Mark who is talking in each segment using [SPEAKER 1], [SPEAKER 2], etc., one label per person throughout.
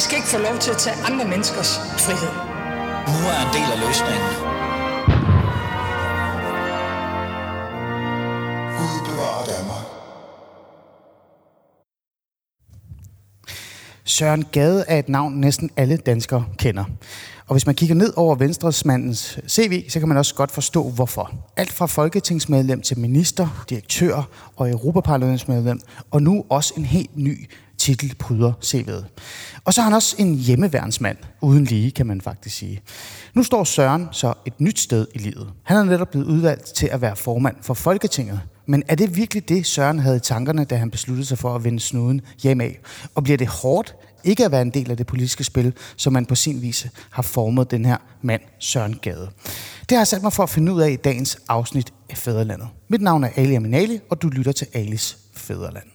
[SPEAKER 1] I skal ikke få lov til at tage andre menneskers frihed.
[SPEAKER 2] Nu er en del af løsningen.
[SPEAKER 3] Gud bevarer Danmark.
[SPEAKER 4] Søren Gade er et navn, næsten alle danskere kender. Og hvis man kigger ned over Venstresmandens CV, så kan man også godt forstå, hvorfor. Alt fra folketingsmedlem til minister, direktør og europaparlamentsmedlem, og nu også en helt ny titel pryder CV'et. Og så er han også en hjemmeværnsmand, uden lige, kan man faktisk sige. Nu står Søren så et nyt sted i livet. Han er netop blevet udvalgt til at være formand for Folketinget. Men er det virkelig det, Søren havde i tankerne, da han besluttede sig for at vende snuden hjem af? Og bliver det hårdt ikke at være en del af det politiske spil, som man på sin vis har formet den her mand, Søren Gade? Det har jeg sat mig for at finde ud af i dagens afsnit af Fæderlandet. Mit navn er Ali Aminali, og du lytter til Alis Fæderland.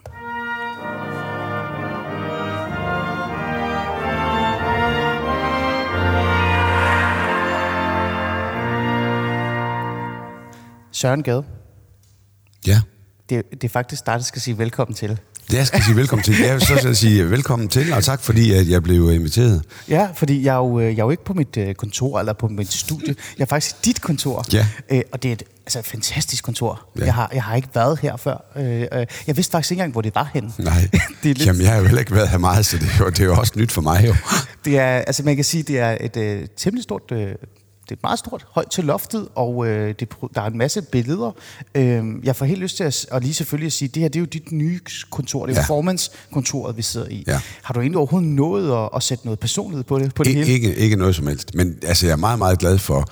[SPEAKER 4] Søren Gade.
[SPEAKER 5] Ja.
[SPEAKER 4] Det, det er faktisk dig, der skal sige velkommen til.
[SPEAKER 5] Det jeg skal sige velkommen til. Jeg vil så skal sige velkommen til, og tak fordi at jeg blev inviteret.
[SPEAKER 4] Ja, fordi jeg er jo, øh, jeg er jo ikke på mit øh, kontor eller på mit studie. Jeg er faktisk i dit kontor.
[SPEAKER 5] Ja.
[SPEAKER 4] Øh, og det er et, altså et fantastisk kontor.
[SPEAKER 5] Ja.
[SPEAKER 4] Jeg, har, jeg har ikke været her før. Øh, øh, jeg vidste faktisk ikke engang, hvor det var henne.
[SPEAKER 5] Nej,
[SPEAKER 4] det er lidt,
[SPEAKER 5] Jamen, jeg har jo heller ikke været her meget, så det er jo, det er jo også nyt for mig jo.
[SPEAKER 4] det er, altså man kan sige, det er et øh, temmelig stort... Øh, det er meget stort, højt til loftet, og øh, det, der er en masse billeder. Øh, jeg får helt lyst til at, at lige selvfølgelig at sige, det her det er jo dit nye kontor. Det er
[SPEAKER 5] Ja.
[SPEAKER 4] formandskontoret, vi sidder i.
[SPEAKER 5] Ja.
[SPEAKER 4] Har du egentlig overhovedet nået at, at sætte noget personlighed på det, på det
[SPEAKER 5] I,
[SPEAKER 4] hele?
[SPEAKER 5] ikke, ikke noget som helst. Men altså, jeg er meget, meget glad for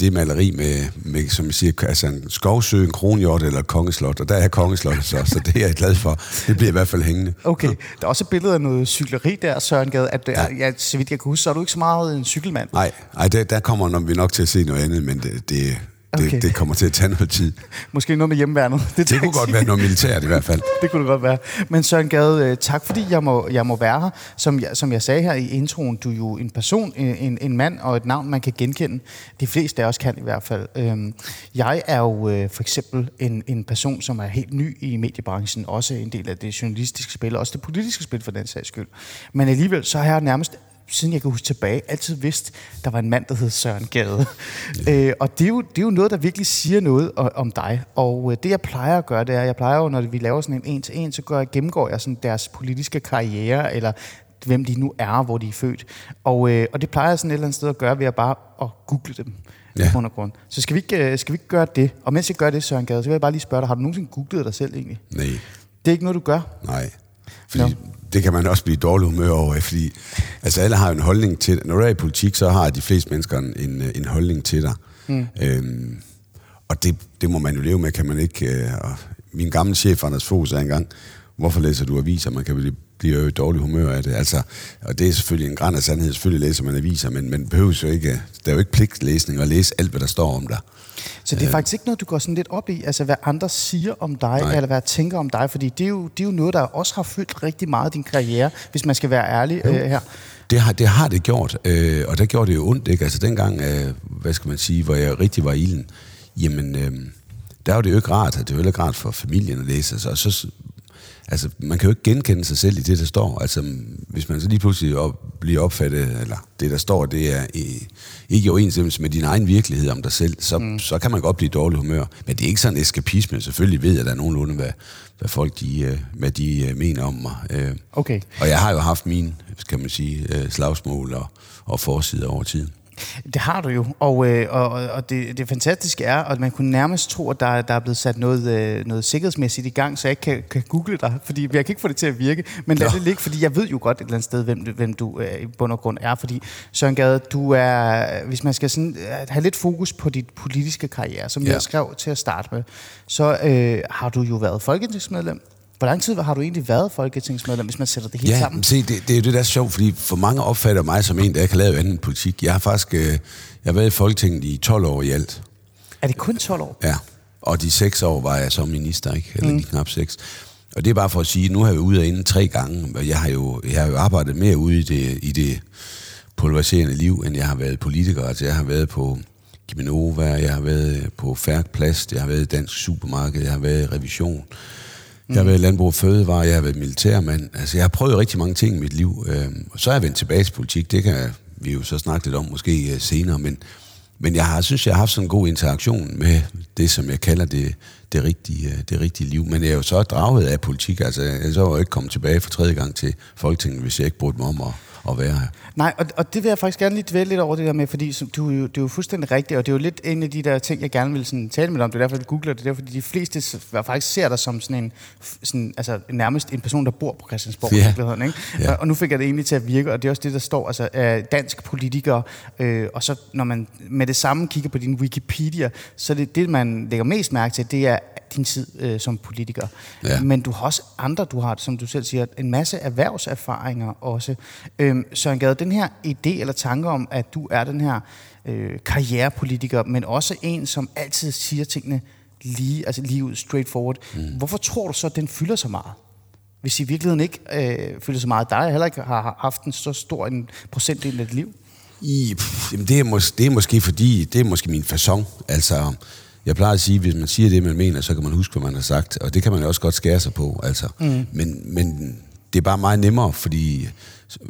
[SPEAKER 5] det maleri med, med som jeg siger, altså en skovsø, en kronhjort eller et kongeslot. Og der er kongeslottet så, så det er jeg glad for. Det bliver i hvert fald hængende.
[SPEAKER 4] Okay, der er også et billede af noget cykleri der, Søren Gade. At, ja. Ja, så vidt jeg kan huske, så er du ikke så meget en cykelmand.
[SPEAKER 5] Nej, ej, der, der kommer når vi nok til at se noget andet, men det, det,
[SPEAKER 4] Okay.
[SPEAKER 5] det, det kommer til at tage noget tid.
[SPEAKER 4] Måske noget med hjemmeværnet.
[SPEAKER 5] Det kunne godt være noget militært i hvert fald.
[SPEAKER 4] Det kunne det godt være. Men Søren Gade, øh, tak fordi jeg må, jeg må være her. Som jeg, som jeg sagde her i introen, du er jo en person, en, en- en mand og et navn, man kan genkende. De fleste af os kan i hvert fald. Øhm, Jeg er jo øh, for eksempel en, en person, som er helt ny i mediebranchen. Også en del af det journalistiske spil, og også det politiske spil for den sags skyld. Men alligevel, så har jeg nærmest siden jeg kan huske tilbage, altid vidst, der var en mand, der hed Søren Gade. øh, og det er, jo, det er jo noget, der virkelig siger noget om dig. Og øh, det, jeg plejer at gøre, det er, jeg plejer jo, når vi laver sådan en en-til-en, så gør jeg, gennemgår jeg sådan deres politiske karriere, eller hvem de nu er, hvor de er født. Og, øh, og det plejer jeg sådan et eller andet sted at gøre, ved at bare at google dem. Ja.
[SPEAKER 5] Ja.
[SPEAKER 4] Og grund. Så skal vi, ikke, øh, skal vi ikke gøre det? Og mens jeg gør det, Søren Gade, så vil jeg bare lige spørge dig, har du nogensinde googlet dig selv egentlig?
[SPEAKER 5] Nej,
[SPEAKER 4] Det er ikke noget, du gør?
[SPEAKER 5] nej. Fordi
[SPEAKER 4] Nå.
[SPEAKER 5] Det kan man også blive dårlig humør over, fordi altså alle har en holdning til Når du er i politik, så har de fleste mennesker en, en, en holdning til dig. Mm. Øhm, og det, det må man jo leve med, kan man ikke. Øh, og min gamle chef, Anders Fogh, sagde engang, hvorfor læser du aviser? Man kan blive, blive jo i dårlig humør af det. Altså, og det er selvfølgelig en græn af sandhed. Selvfølgelig læser man aviser, men man behøver jo ikke, der er jo ikke pligtlæsning at læse alt, hvad der står om dig.
[SPEAKER 4] Så det er faktisk ikke noget, du går sådan lidt op i, altså hvad andre siger om dig,
[SPEAKER 5] Nej.
[SPEAKER 4] eller hvad jeg tænker om dig, fordi det er, jo, det er jo noget, der også har fyldt rigtig meget af din karriere, hvis man skal være ærlig øh, her.
[SPEAKER 5] Det har, det har det gjort, øh, og der gjorde det jo ondt, ikke? Altså dengang, øh, hvad skal man sige, hvor jeg rigtig var i ilden, jamen, øh, der var det jo ikke rart, det var jo ikke rart for familien at læse, altså, og så, altså, man kan jo ikke genkende sig selv i det, der står. Altså, hvis man så lige pludselig op, bliver opfattet, eller det, der står, det er i, ikke i overensstemmelse med din egen virkelighed om dig selv, så, mm. så kan man godt blive i dårlig humør. Men det er ikke sådan eskapisme. Selvfølgelig ved jeg da nogenlunde, hvad, hvad folk de, øh, hvad de øh, mener om mig. Øh,
[SPEAKER 4] Okay.
[SPEAKER 5] og jeg har jo haft mine, kan man sige, slagsmål og, og forsider over tiden.
[SPEAKER 4] Det har du jo, og, øh, og, og det, det fantastiske er, at man kunne nærmest tro, at der, der er blevet sat noget, øh, noget sikkerhedsmæssigt i gang, så jeg ikke kan, kan google dig, fordi jeg kan ikke få det til at virke. Men lad
[SPEAKER 5] Nå.
[SPEAKER 4] det ligge, fordi jeg ved jo godt et eller andet sted, hvem, du- hvem du øh, i bund og grund er. Fordi Søren Gade, du er, hvis man skal sådan, øh, have lidt fokus på dit politiske karriere, som
[SPEAKER 5] Ja.
[SPEAKER 4] jeg skrev til at starte med, så øh, har du jo været folketingsmedlem. Hvor lang tid har du egentlig været folketingsmedlem, hvis man sætter det hele
[SPEAKER 5] Ja,
[SPEAKER 4] sammen?
[SPEAKER 5] men se, det, det er jo det, der er sjovt, fordi for mange opfatter mig som en, der ikke har lavet anden politik. Jeg har faktisk øh, jeg har været i Folketinget i 12 år i alt.
[SPEAKER 4] Er det kun 12 år?
[SPEAKER 5] Ja, og de seks år var jeg som minister, ikke? Eller mm. de knap seks. Og det er bare for at sige, nu har jeg været ude af inden tre gange, og jeg har jo, jeg har jo arbejdet mere ude i det, i det polariserende liv, end jeg har været politiker. Altså jeg har været på Giminova, jeg har været på Færk Plast, jeg har været i Dansk Supermarked, jeg har været i revision. Jeg har været i landbrug og fødevare, jeg har været militærmand. Altså, jeg har prøvet rigtig mange ting i mit liv. Øhm, og så er jeg vendt tilbage til politik. Det kan vi jo så snakke lidt om måske øh, senere. Men, men jeg har, synes, jeg har haft sådan en god interaktion med det, som jeg kalder det, det, rigtige, øh, det rigtige liv. Men jeg er jo så draget af politik. Altså, jeg så var jo ikke kommet tilbage for tredje gang til Folketinget, hvis jeg ikke brugte mig om at at være her.
[SPEAKER 4] Nej, og, og det vil jeg faktisk gerne lige dvæle lidt over det der med, fordi som, du, det er jo fuldstændig rigtigt, og det er jo lidt en af de der ting, jeg gerne vil sådan, tale med dig om. Det er derfor, jeg googler det. Det er fordi de fleste faktisk ser dig som sådan en, sådan, altså nærmest en person, der bor på Christiansborg.
[SPEAKER 5] Ja.
[SPEAKER 4] Ikke?
[SPEAKER 5] Ja.
[SPEAKER 4] Og, og nu fik jeg det egentlig til at virke, og det er også det, der står, altså dansk politiker, øh, og så når man med det samme kigger på din Wikipedia, så det, det man lægger mest mærke til, det er din tid øh, som politiker.
[SPEAKER 5] Ja.
[SPEAKER 4] Men du har også andre, du har, som du selv siger, en masse erhvervserfaringer også. Øhm, Søren Gade, den her idé eller tanke om, at du er den her øh, karrierepolitiker, men også en, som altid siger tingene lige, altså lige ud, straightforward. Mm. Hvorfor tror du så, at den fylder så meget? Hvis i virkeligheden ikke øh, fylder så meget dig, heller ikke har haft en så stor en procentdel af dit liv?
[SPEAKER 5] I, pff, jamen det, er mås- det er måske fordi, det er måske min façon. Altså, jeg plejer at sige, hvis man siger det, man mener, så kan man huske, hvad man har sagt. Og det kan man jo også godt skære sig på. Altså. Mm. Men, men det er bare meget nemmere, fordi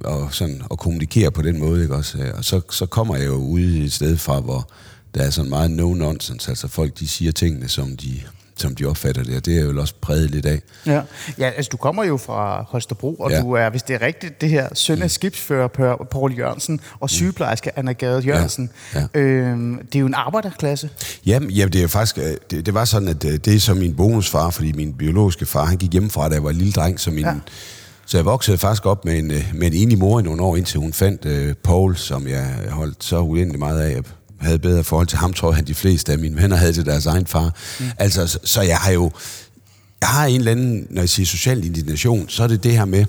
[SPEAKER 5] og sådan, at kommunikere på den måde. Ikke også? Og så, så kommer jeg jo ude et sted fra, hvor der er sådan meget no-nonsense. Altså folk, de siger tingene, som de, som de opfatter det, og det er jo også præget lidt af.
[SPEAKER 4] Ja, ja altså du kommer jo fra Holstebro, og
[SPEAKER 5] Ja.
[SPEAKER 4] ja. du er, hvis det er rigtigt, det her søn af skibsfører Per- Paul Jørgensen og sygeplejerske Anna Gade Jørgensen.
[SPEAKER 5] Ja,
[SPEAKER 4] Øhm, det er jo en arbejderklasse.
[SPEAKER 5] Jamen, jamen det, er faktisk, øh, det, det var sådan, at øh, det er som min bonusfar, fordi min biologiske far, han gik hjemmefra, da jeg var en lille dreng, så min... Ja.
[SPEAKER 4] Ja.
[SPEAKER 5] Så jeg voksede faktisk op med en, øh, med en enig mor i nogle år, indtil hun fandt øh, Paul, som jeg holdt så uendelig meget af. Havde bedre forhold til ham, tror jeg, end de fleste af mine venner havde til deres egen far. Mm. Altså, så, så jeg har jo... Jeg har en eller anden, når jeg siger social indignation, så er det det her med,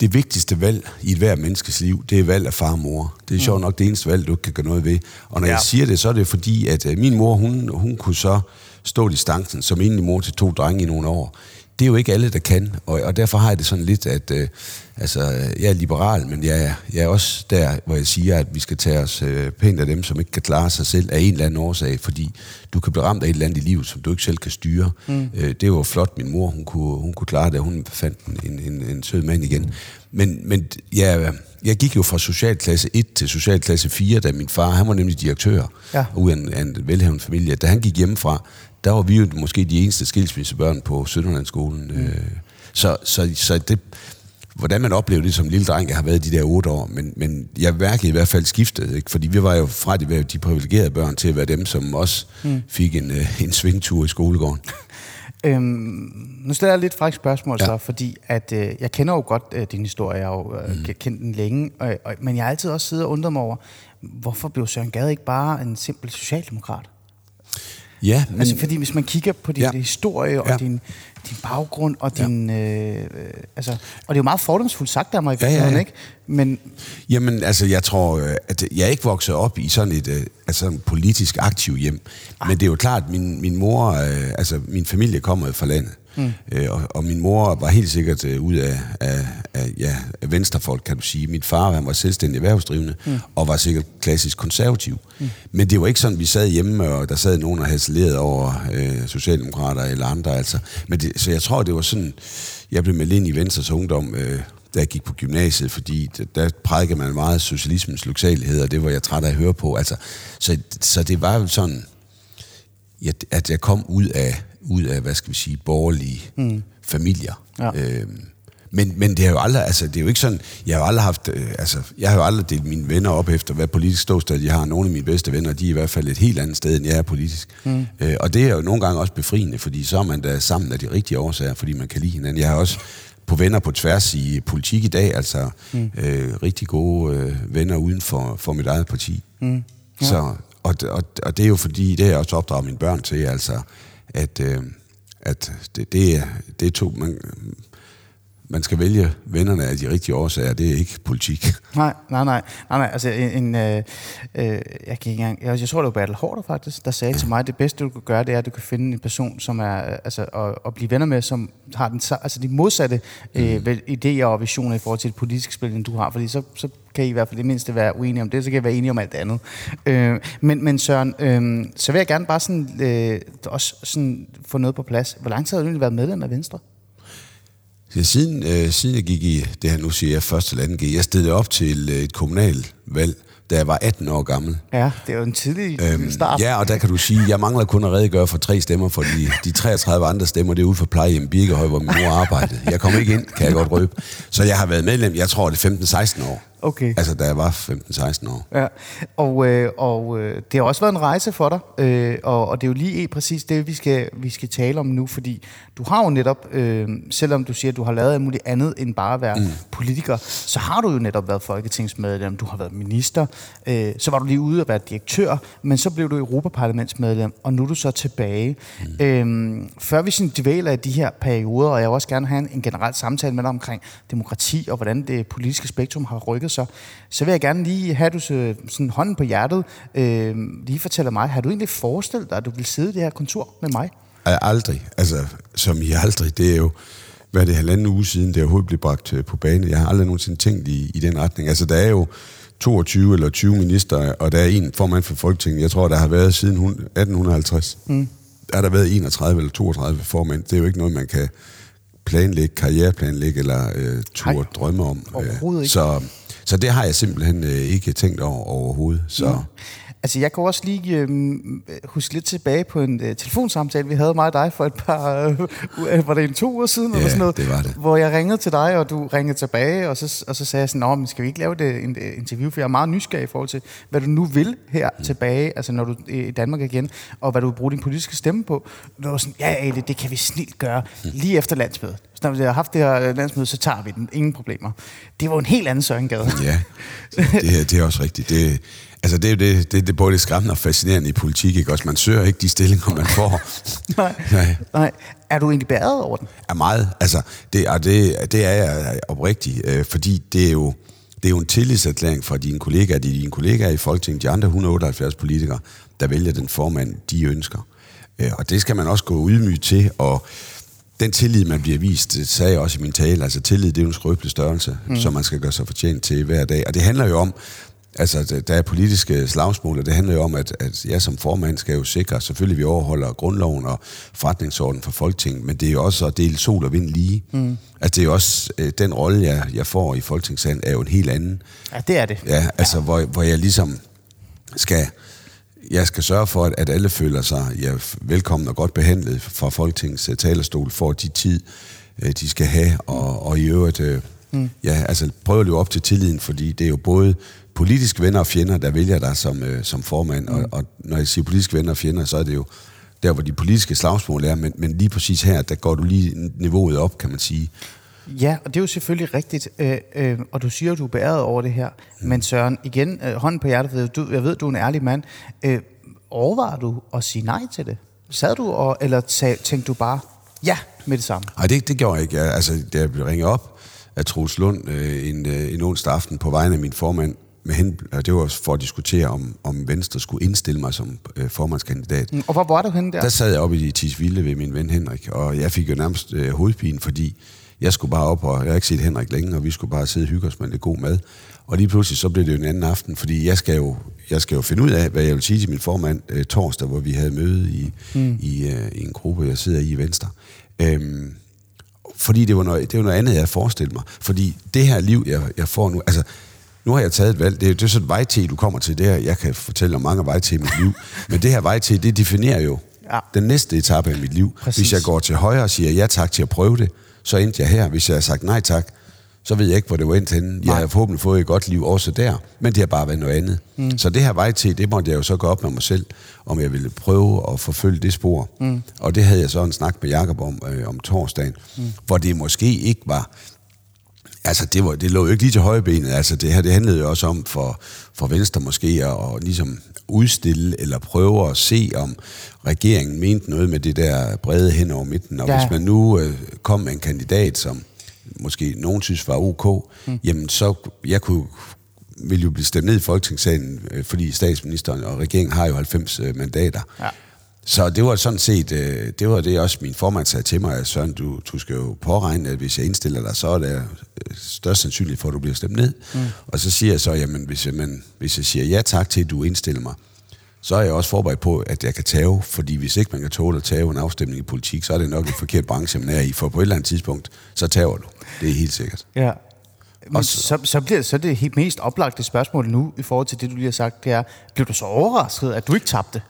[SPEAKER 5] det vigtigste valg i et hver menneskes liv, det er valg af far og mor. Det er sjovt nok det eneste valg, du ikke kan gøre noget ved. Og når ja.
[SPEAKER 4] Ja.
[SPEAKER 5] jeg siger det, så er det fordi, at øh, min mor, hun, hun kunne så stå distancen som enlig mor til to drenge i nogle år. Det er jo ikke alle, der kan, og, og derfor har jeg det sådan lidt, at øh, altså, jeg er liberal, men jeg, er- jeg er også der, hvor jeg siger, at vi skal tage os øh, pænt af dem, som ikke kan klare sig selv af en eller anden årsag, fordi du kan blive ramt af et eller andet i livet, som du ikke selv kan styre. Mm. Øh, det var flot, min mor, hun kunne, hun kunne klare det, hun fandt en, en, en sød mand igen. Men, men jeg, jeg gik jo fra socialklasse 1 til socialklasse 4, da min far, han var nemlig direktør
[SPEAKER 4] Ja.
[SPEAKER 5] ud af en, af en velhavende familie. Da han gik hjemmefra, der var vi jo måske de eneste skilsmissebørn på Sønderlandsskolen. Mm. Øh, så, så, så det, hvordan man oplevede det som lille dreng, jeg har været de der otte år, men, men jeg mærkede i hvert fald skiftet, ikke? fordi vi var jo fra de, de privilegerede børn til at være dem, som også mm. fik en, øh, en svingtur i skolegården.
[SPEAKER 4] Øhm, nu stiller jeg lidt fræk spørgsmål
[SPEAKER 5] Ja.
[SPEAKER 4] så, fordi at, øh, jeg kender jo godt øh, din historie, jeg har jo øh, mm. kendt den længe, og, og, men jeg har altid også siddet og undret mig over, hvorfor blev Søren Gade ikke bare en simpel socialdemokrat?
[SPEAKER 5] Ja,
[SPEAKER 4] Men, altså fordi hvis man kigger på din
[SPEAKER 5] Ja.
[SPEAKER 4] ja. historie og
[SPEAKER 5] Ja.
[SPEAKER 4] ja. din, din baggrund og
[SPEAKER 5] Ja.
[SPEAKER 4] din... Øh, øh, altså, og det er jo meget fordomsfuldt sagt af mig i
[SPEAKER 5] Ja, ja, ja.
[SPEAKER 4] ikke? Men
[SPEAKER 5] Jamen, altså, jeg tror, øh, at jeg er ikke vokset op i sådan et øh, altså, en politisk aktiv hjem. Men det er jo klart, at min, min mor, øh, altså min familie kommer fra landet. Mm. Øh, og, og min mor var helt sikkert øh, ud af, af, af ja, venstrefolk, kan du sige. Min far han var selvstændig erhvervsdrivende, mm. og var sikkert klassisk konservativ. Mm. Men det var ikke sådan, vi sad hjemme, og der sad nogen og hasselerede over øh, socialdemokrater eller andre. Altså. Men det, så jeg tror, det var sådan, jeg blev meldt ind i Venstres ungdom, øh, da jeg gik på gymnasiet, fordi der prædikede man meget socialismens lyksalighed, og det var jeg træt af at høre på. Altså, så, så det var jo sådan, ja, at jeg kom ud af, ud af hvad skal vi sige, borgerlige mm. familier.
[SPEAKER 4] Ja.
[SPEAKER 5] Øhm, men, men det er jo aldrig, altså det er jo ikke sådan, jeg har jo aldrig haft, øh, altså jeg har jo aldrig delt mine venner op efter, hvad politisk ståsted de har. Nogle af mine bedste venner, de er i hvert fald et helt andet sted, end jeg er politisk. Mm. Øh, og det er jo nogle gange også befriende, fordi så er man da sammen af de rigtige årsager, fordi man kan lide hinanden. Jeg har også på venner på tværs i politik i dag, altså mm. øh, rigtig gode øh, venner uden for, for mit eget parti. Mm. Ja. Så, og, og, og det er jo fordi, det har jeg også opdraget mine børn til, altså, at, øh, at det, det, er, det er to, man, man skal vælge vennerne af de rigtige årsager, det er ikke politik.
[SPEAKER 4] nej, nej, nej, nej, nej altså en, øh, øh, jeg kan ikke engang, jeg, jeg tror det var Bertel Hårder faktisk, der sagde ja. til mig, det bedste du kan gøre, det er, at du kan finde en person, som er, øh, altså, og, og blive venner med, som har den, altså de modsatte øh, vel, idéer og visioner i forhold til et politisk spil, end du har, fordi så, så kan I i hvert fald det mindste være uenige om det, så kan I være enige om alt andet. Øh, men, men Søren, øh, så vil jeg gerne bare sådan, øh, også sådan få noget på plads. Hvor lang tid har du egentlig været medlem af Venstre?
[SPEAKER 5] Ja, siden, øh, siden jeg gik i det her, nu siger jeg første eller anden G, jeg stillede op til øh, et kommunalvalg, da jeg var 18 år gammel.
[SPEAKER 4] Ja, det er jo en tidlig øhm, start.
[SPEAKER 5] Ja, og der kan du sige, jeg mangler kun at redegøre for tre stemmer, for de, de 33 andre stemmer, det er ude for plejehjem Birkehøj, hvor min mor arbejdede. Jeg kom ikke ind, kan jeg godt røbe. Så jeg har været medlem, jeg tror, det er 15-16 år.
[SPEAKER 4] Okay.
[SPEAKER 5] Altså, da jeg var 15-16 år.
[SPEAKER 4] Ja, og, øh, og øh, det har også været en rejse for dig, øh, og, og det er jo lige præcis det, vi skal, vi skal tale om nu, fordi du har jo netop, øh, selvom du siger, at du har lavet alt muligt andet end bare at være mm. politiker, så har du jo netop været folketingsmedlem, du har været minister, øh, så var du lige ude at være direktør, men så blev du Europaparlamentsmedlem, og nu er du så tilbage. Mm. Øh, før vi sådan dvæler i de her perioder, og jeg vil også gerne have en, en generel samtale med dig omkring demokrati, og hvordan det politiske spektrum har rykket sig, så vil jeg gerne lige have, du sådan hånden på hjertet, øh, lige fortæller mig, har du egentlig forestillet dig, at du vil sidde i det her kontor med mig?
[SPEAKER 5] Aldrig. Altså, som I aldrig. Det er jo, hvad er det, halvanden uge siden, det overhovedet blev bragt øh, på bane. Jeg har aldrig nogensinde tænkt i, i den retning. Altså, der er jo 22 eller 20 minister, og der er en formand for Folketinget. Jeg tror, der har været siden 1850. Mm. Der har der været 31 eller 32 formand. Det er jo ikke noget, man kan planlægge, karriereplanlægge eller øh, turde drømme om.
[SPEAKER 4] Overhovedet ikke.
[SPEAKER 5] Så, så det har jeg simpelthen øh, ikke tænkt over overhovedet. Så. Ja.
[SPEAKER 4] Altså, jeg kan også lige øh, huske lidt tilbage på en øh, telefonsamtale, vi havde mig og dig for et par, øh, var det en to uger siden,
[SPEAKER 5] ja,
[SPEAKER 4] eller sådan noget,
[SPEAKER 5] det var det.
[SPEAKER 4] hvor jeg ringede til dig, og du ringede tilbage, og så, og så sagde jeg sådan, Nå, men skal vi ikke lave det, en, et interview, for jeg er meget nysgerrig i forhold til, hvad du nu vil her mm. tilbage, altså når du er i Danmark igen, og hvad du vil bruge din politiske stemme på. Du var sådan, ja, Ali, det kan vi snilt gøre mm. lige efter landsmødet. Så når vi har haft det her landsmøde, så tager vi den. Ingen problemer. Det var en helt anden Søren Gade.
[SPEAKER 5] Ja, det, det er også rigtigt. Det, Altså det er det, det, det er både det skræmmende og fascinerende i politik, ikke? Også man søger ikke de stillinger, man får.
[SPEAKER 4] nej, nej. nej. Er du egentlig bæret over den?
[SPEAKER 5] Er meget. Altså, det, og det, det er jeg oprigtigt, øh, fordi det er jo det er jo en tillidserklæring fra dine kollegaer. De er dine kollegaer i Folketinget, de andre 178 politikere, der vælger den formand, de ønsker. Øh, og det skal man også gå udmyg til, og den tillid, man bliver vist, det sagde jeg også i min tale, altså tillid, det er jo en skrøbelig størrelse, mm. som man skal gøre sig fortjent til hver dag. Og det handler jo om, Altså, der er politiske slagsmål, og det handler jo om, at, at jeg som formand skal jo sikre, selvfølgelig vi overholder grundloven og forretningsordenen for Folketinget, men det er jo også at dele sol og vind lige. Mm. Altså, det er jo også, øh, den rolle, jeg, jeg får i Folketingssalen, er jo en helt anden.
[SPEAKER 4] Ja, det er det.
[SPEAKER 5] Ja, altså, ja. Hvor, hvor jeg ligesom skal, jeg skal sørge for, at, alle føler sig ja, velkommen og godt behandlet fra Folketingets uh, talerstol, for de tid, uh, de skal have, og, og i øvrigt... Uh, Mm. Ja, altså prøve at leve op til tilliden, fordi det er jo både politiske venner og fjender, der vælger dig som, øh, som formand. Mm. Og, og når jeg siger politiske venner og fjender, så er det jo der, hvor de politiske slagsmål er. Men, men lige præcis her, der går du lige niveauet op, kan man sige.
[SPEAKER 4] Ja, og det er jo selvfølgelig rigtigt, øh, øh, og du siger, at du er beæret over det her. Mm. Men Søren, igen, øh, hånden på hjertet, du, jeg ved, du er en ærlig mand. Øh, overvejer du at sige nej til det? Sad du, og, eller tænkte du bare ja med det samme?
[SPEAKER 5] Nej, det, det gjorde jeg ikke. Altså, da jeg blev ringet op af Troels Lund øh, en, øh, en onsdag aften på vegne af min formand, med hen, det var for at diskutere, om, om Venstre skulle indstille mig som øh, formandskandidat.
[SPEAKER 4] Mm, og hvor var du henne der?
[SPEAKER 5] Der sad jeg oppe i Tisvilde ved min ven Henrik, og jeg fik jo nærmest øh, hovedpine, fordi jeg skulle bare op, og jeg har ikke set Henrik længe, og vi skulle bare sidde og hygge os med lidt god mad. Og lige pludselig så blev det jo en anden aften, fordi jeg skal jo, jeg skal jo finde ud af, hvad jeg vil sige til min formand øh, torsdag, hvor vi havde møde i, mm. i, øh, i en gruppe, jeg sidder i i Venstre. Øhm, fordi det var, noget, det var noget andet, jeg forestillede mig. Fordi det her liv, jeg, jeg får nu, altså nu har jeg taget et valg. Det er, det er sådan et vejtid, du kommer til. Det her, jeg kan fortælle om mange vejtid i mit liv. Men det her vejtid, det definerer jo ja. den næste etape af mit liv. Præcis. Hvis jeg går til højre og siger ja tak til at prøve det, så endte jeg her. Hvis jeg har sagt nej tak, så ved jeg ikke, hvor det var endt henne. Jeg har forhåbentlig fået et godt liv også der, men det har bare været noget andet. Mm. Så det her vej til, det måtte jeg jo så gå op med mig selv, om jeg ville prøve at forfølge det spor. Mm. Og det havde jeg så en snak med Jakob om, øh, om torsdagen, mm. hvor det måske ikke var Altså, det, var, det lå jo ikke lige til højbenet. Altså, det her det handlede jo også om for, for Venstre måske at, at ligesom udstille eller prøve at se, om regeringen mente noget med det der brede hen over midten. Og ja. hvis man nu øh, kom med en kandidat, som måske nogen synes var ok, mm. jamen så jeg kunne ville jo blive stemt ned i Folketingssalen, øh, fordi statsministeren og regeringen har jo 90 øh, mandater. Ja. Så det var sådan set, øh, det var det også min formand sagde til mig, at Søren, du, du skal jo påregne, at hvis jeg indstiller dig, så er det øh, størst sandsynligt for, at du bliver stemt ned. Mm. Og så siger jeg så, jamen hvis jeg, men, hvis jeg siger ja tak til, at du indstiller mig, så er jeg også forberedt på, at jeg kan tage, fordi hvis ikke man kan tåle at tage en afstemning i politik, så er det nok en forkert branche, man er i, for på et eller andet tidspunkt, så tager du. Det er helt sikkert.
[SPEAKER 4] Ja. Men
[SPEAKER 5] Også-
[SPEAKER 4] så, så bliver så det helt mest oplagte spørgsmål nu, i forhold til det, du lige har sagt, det er, blev du så overrasket, at du ikke tabte?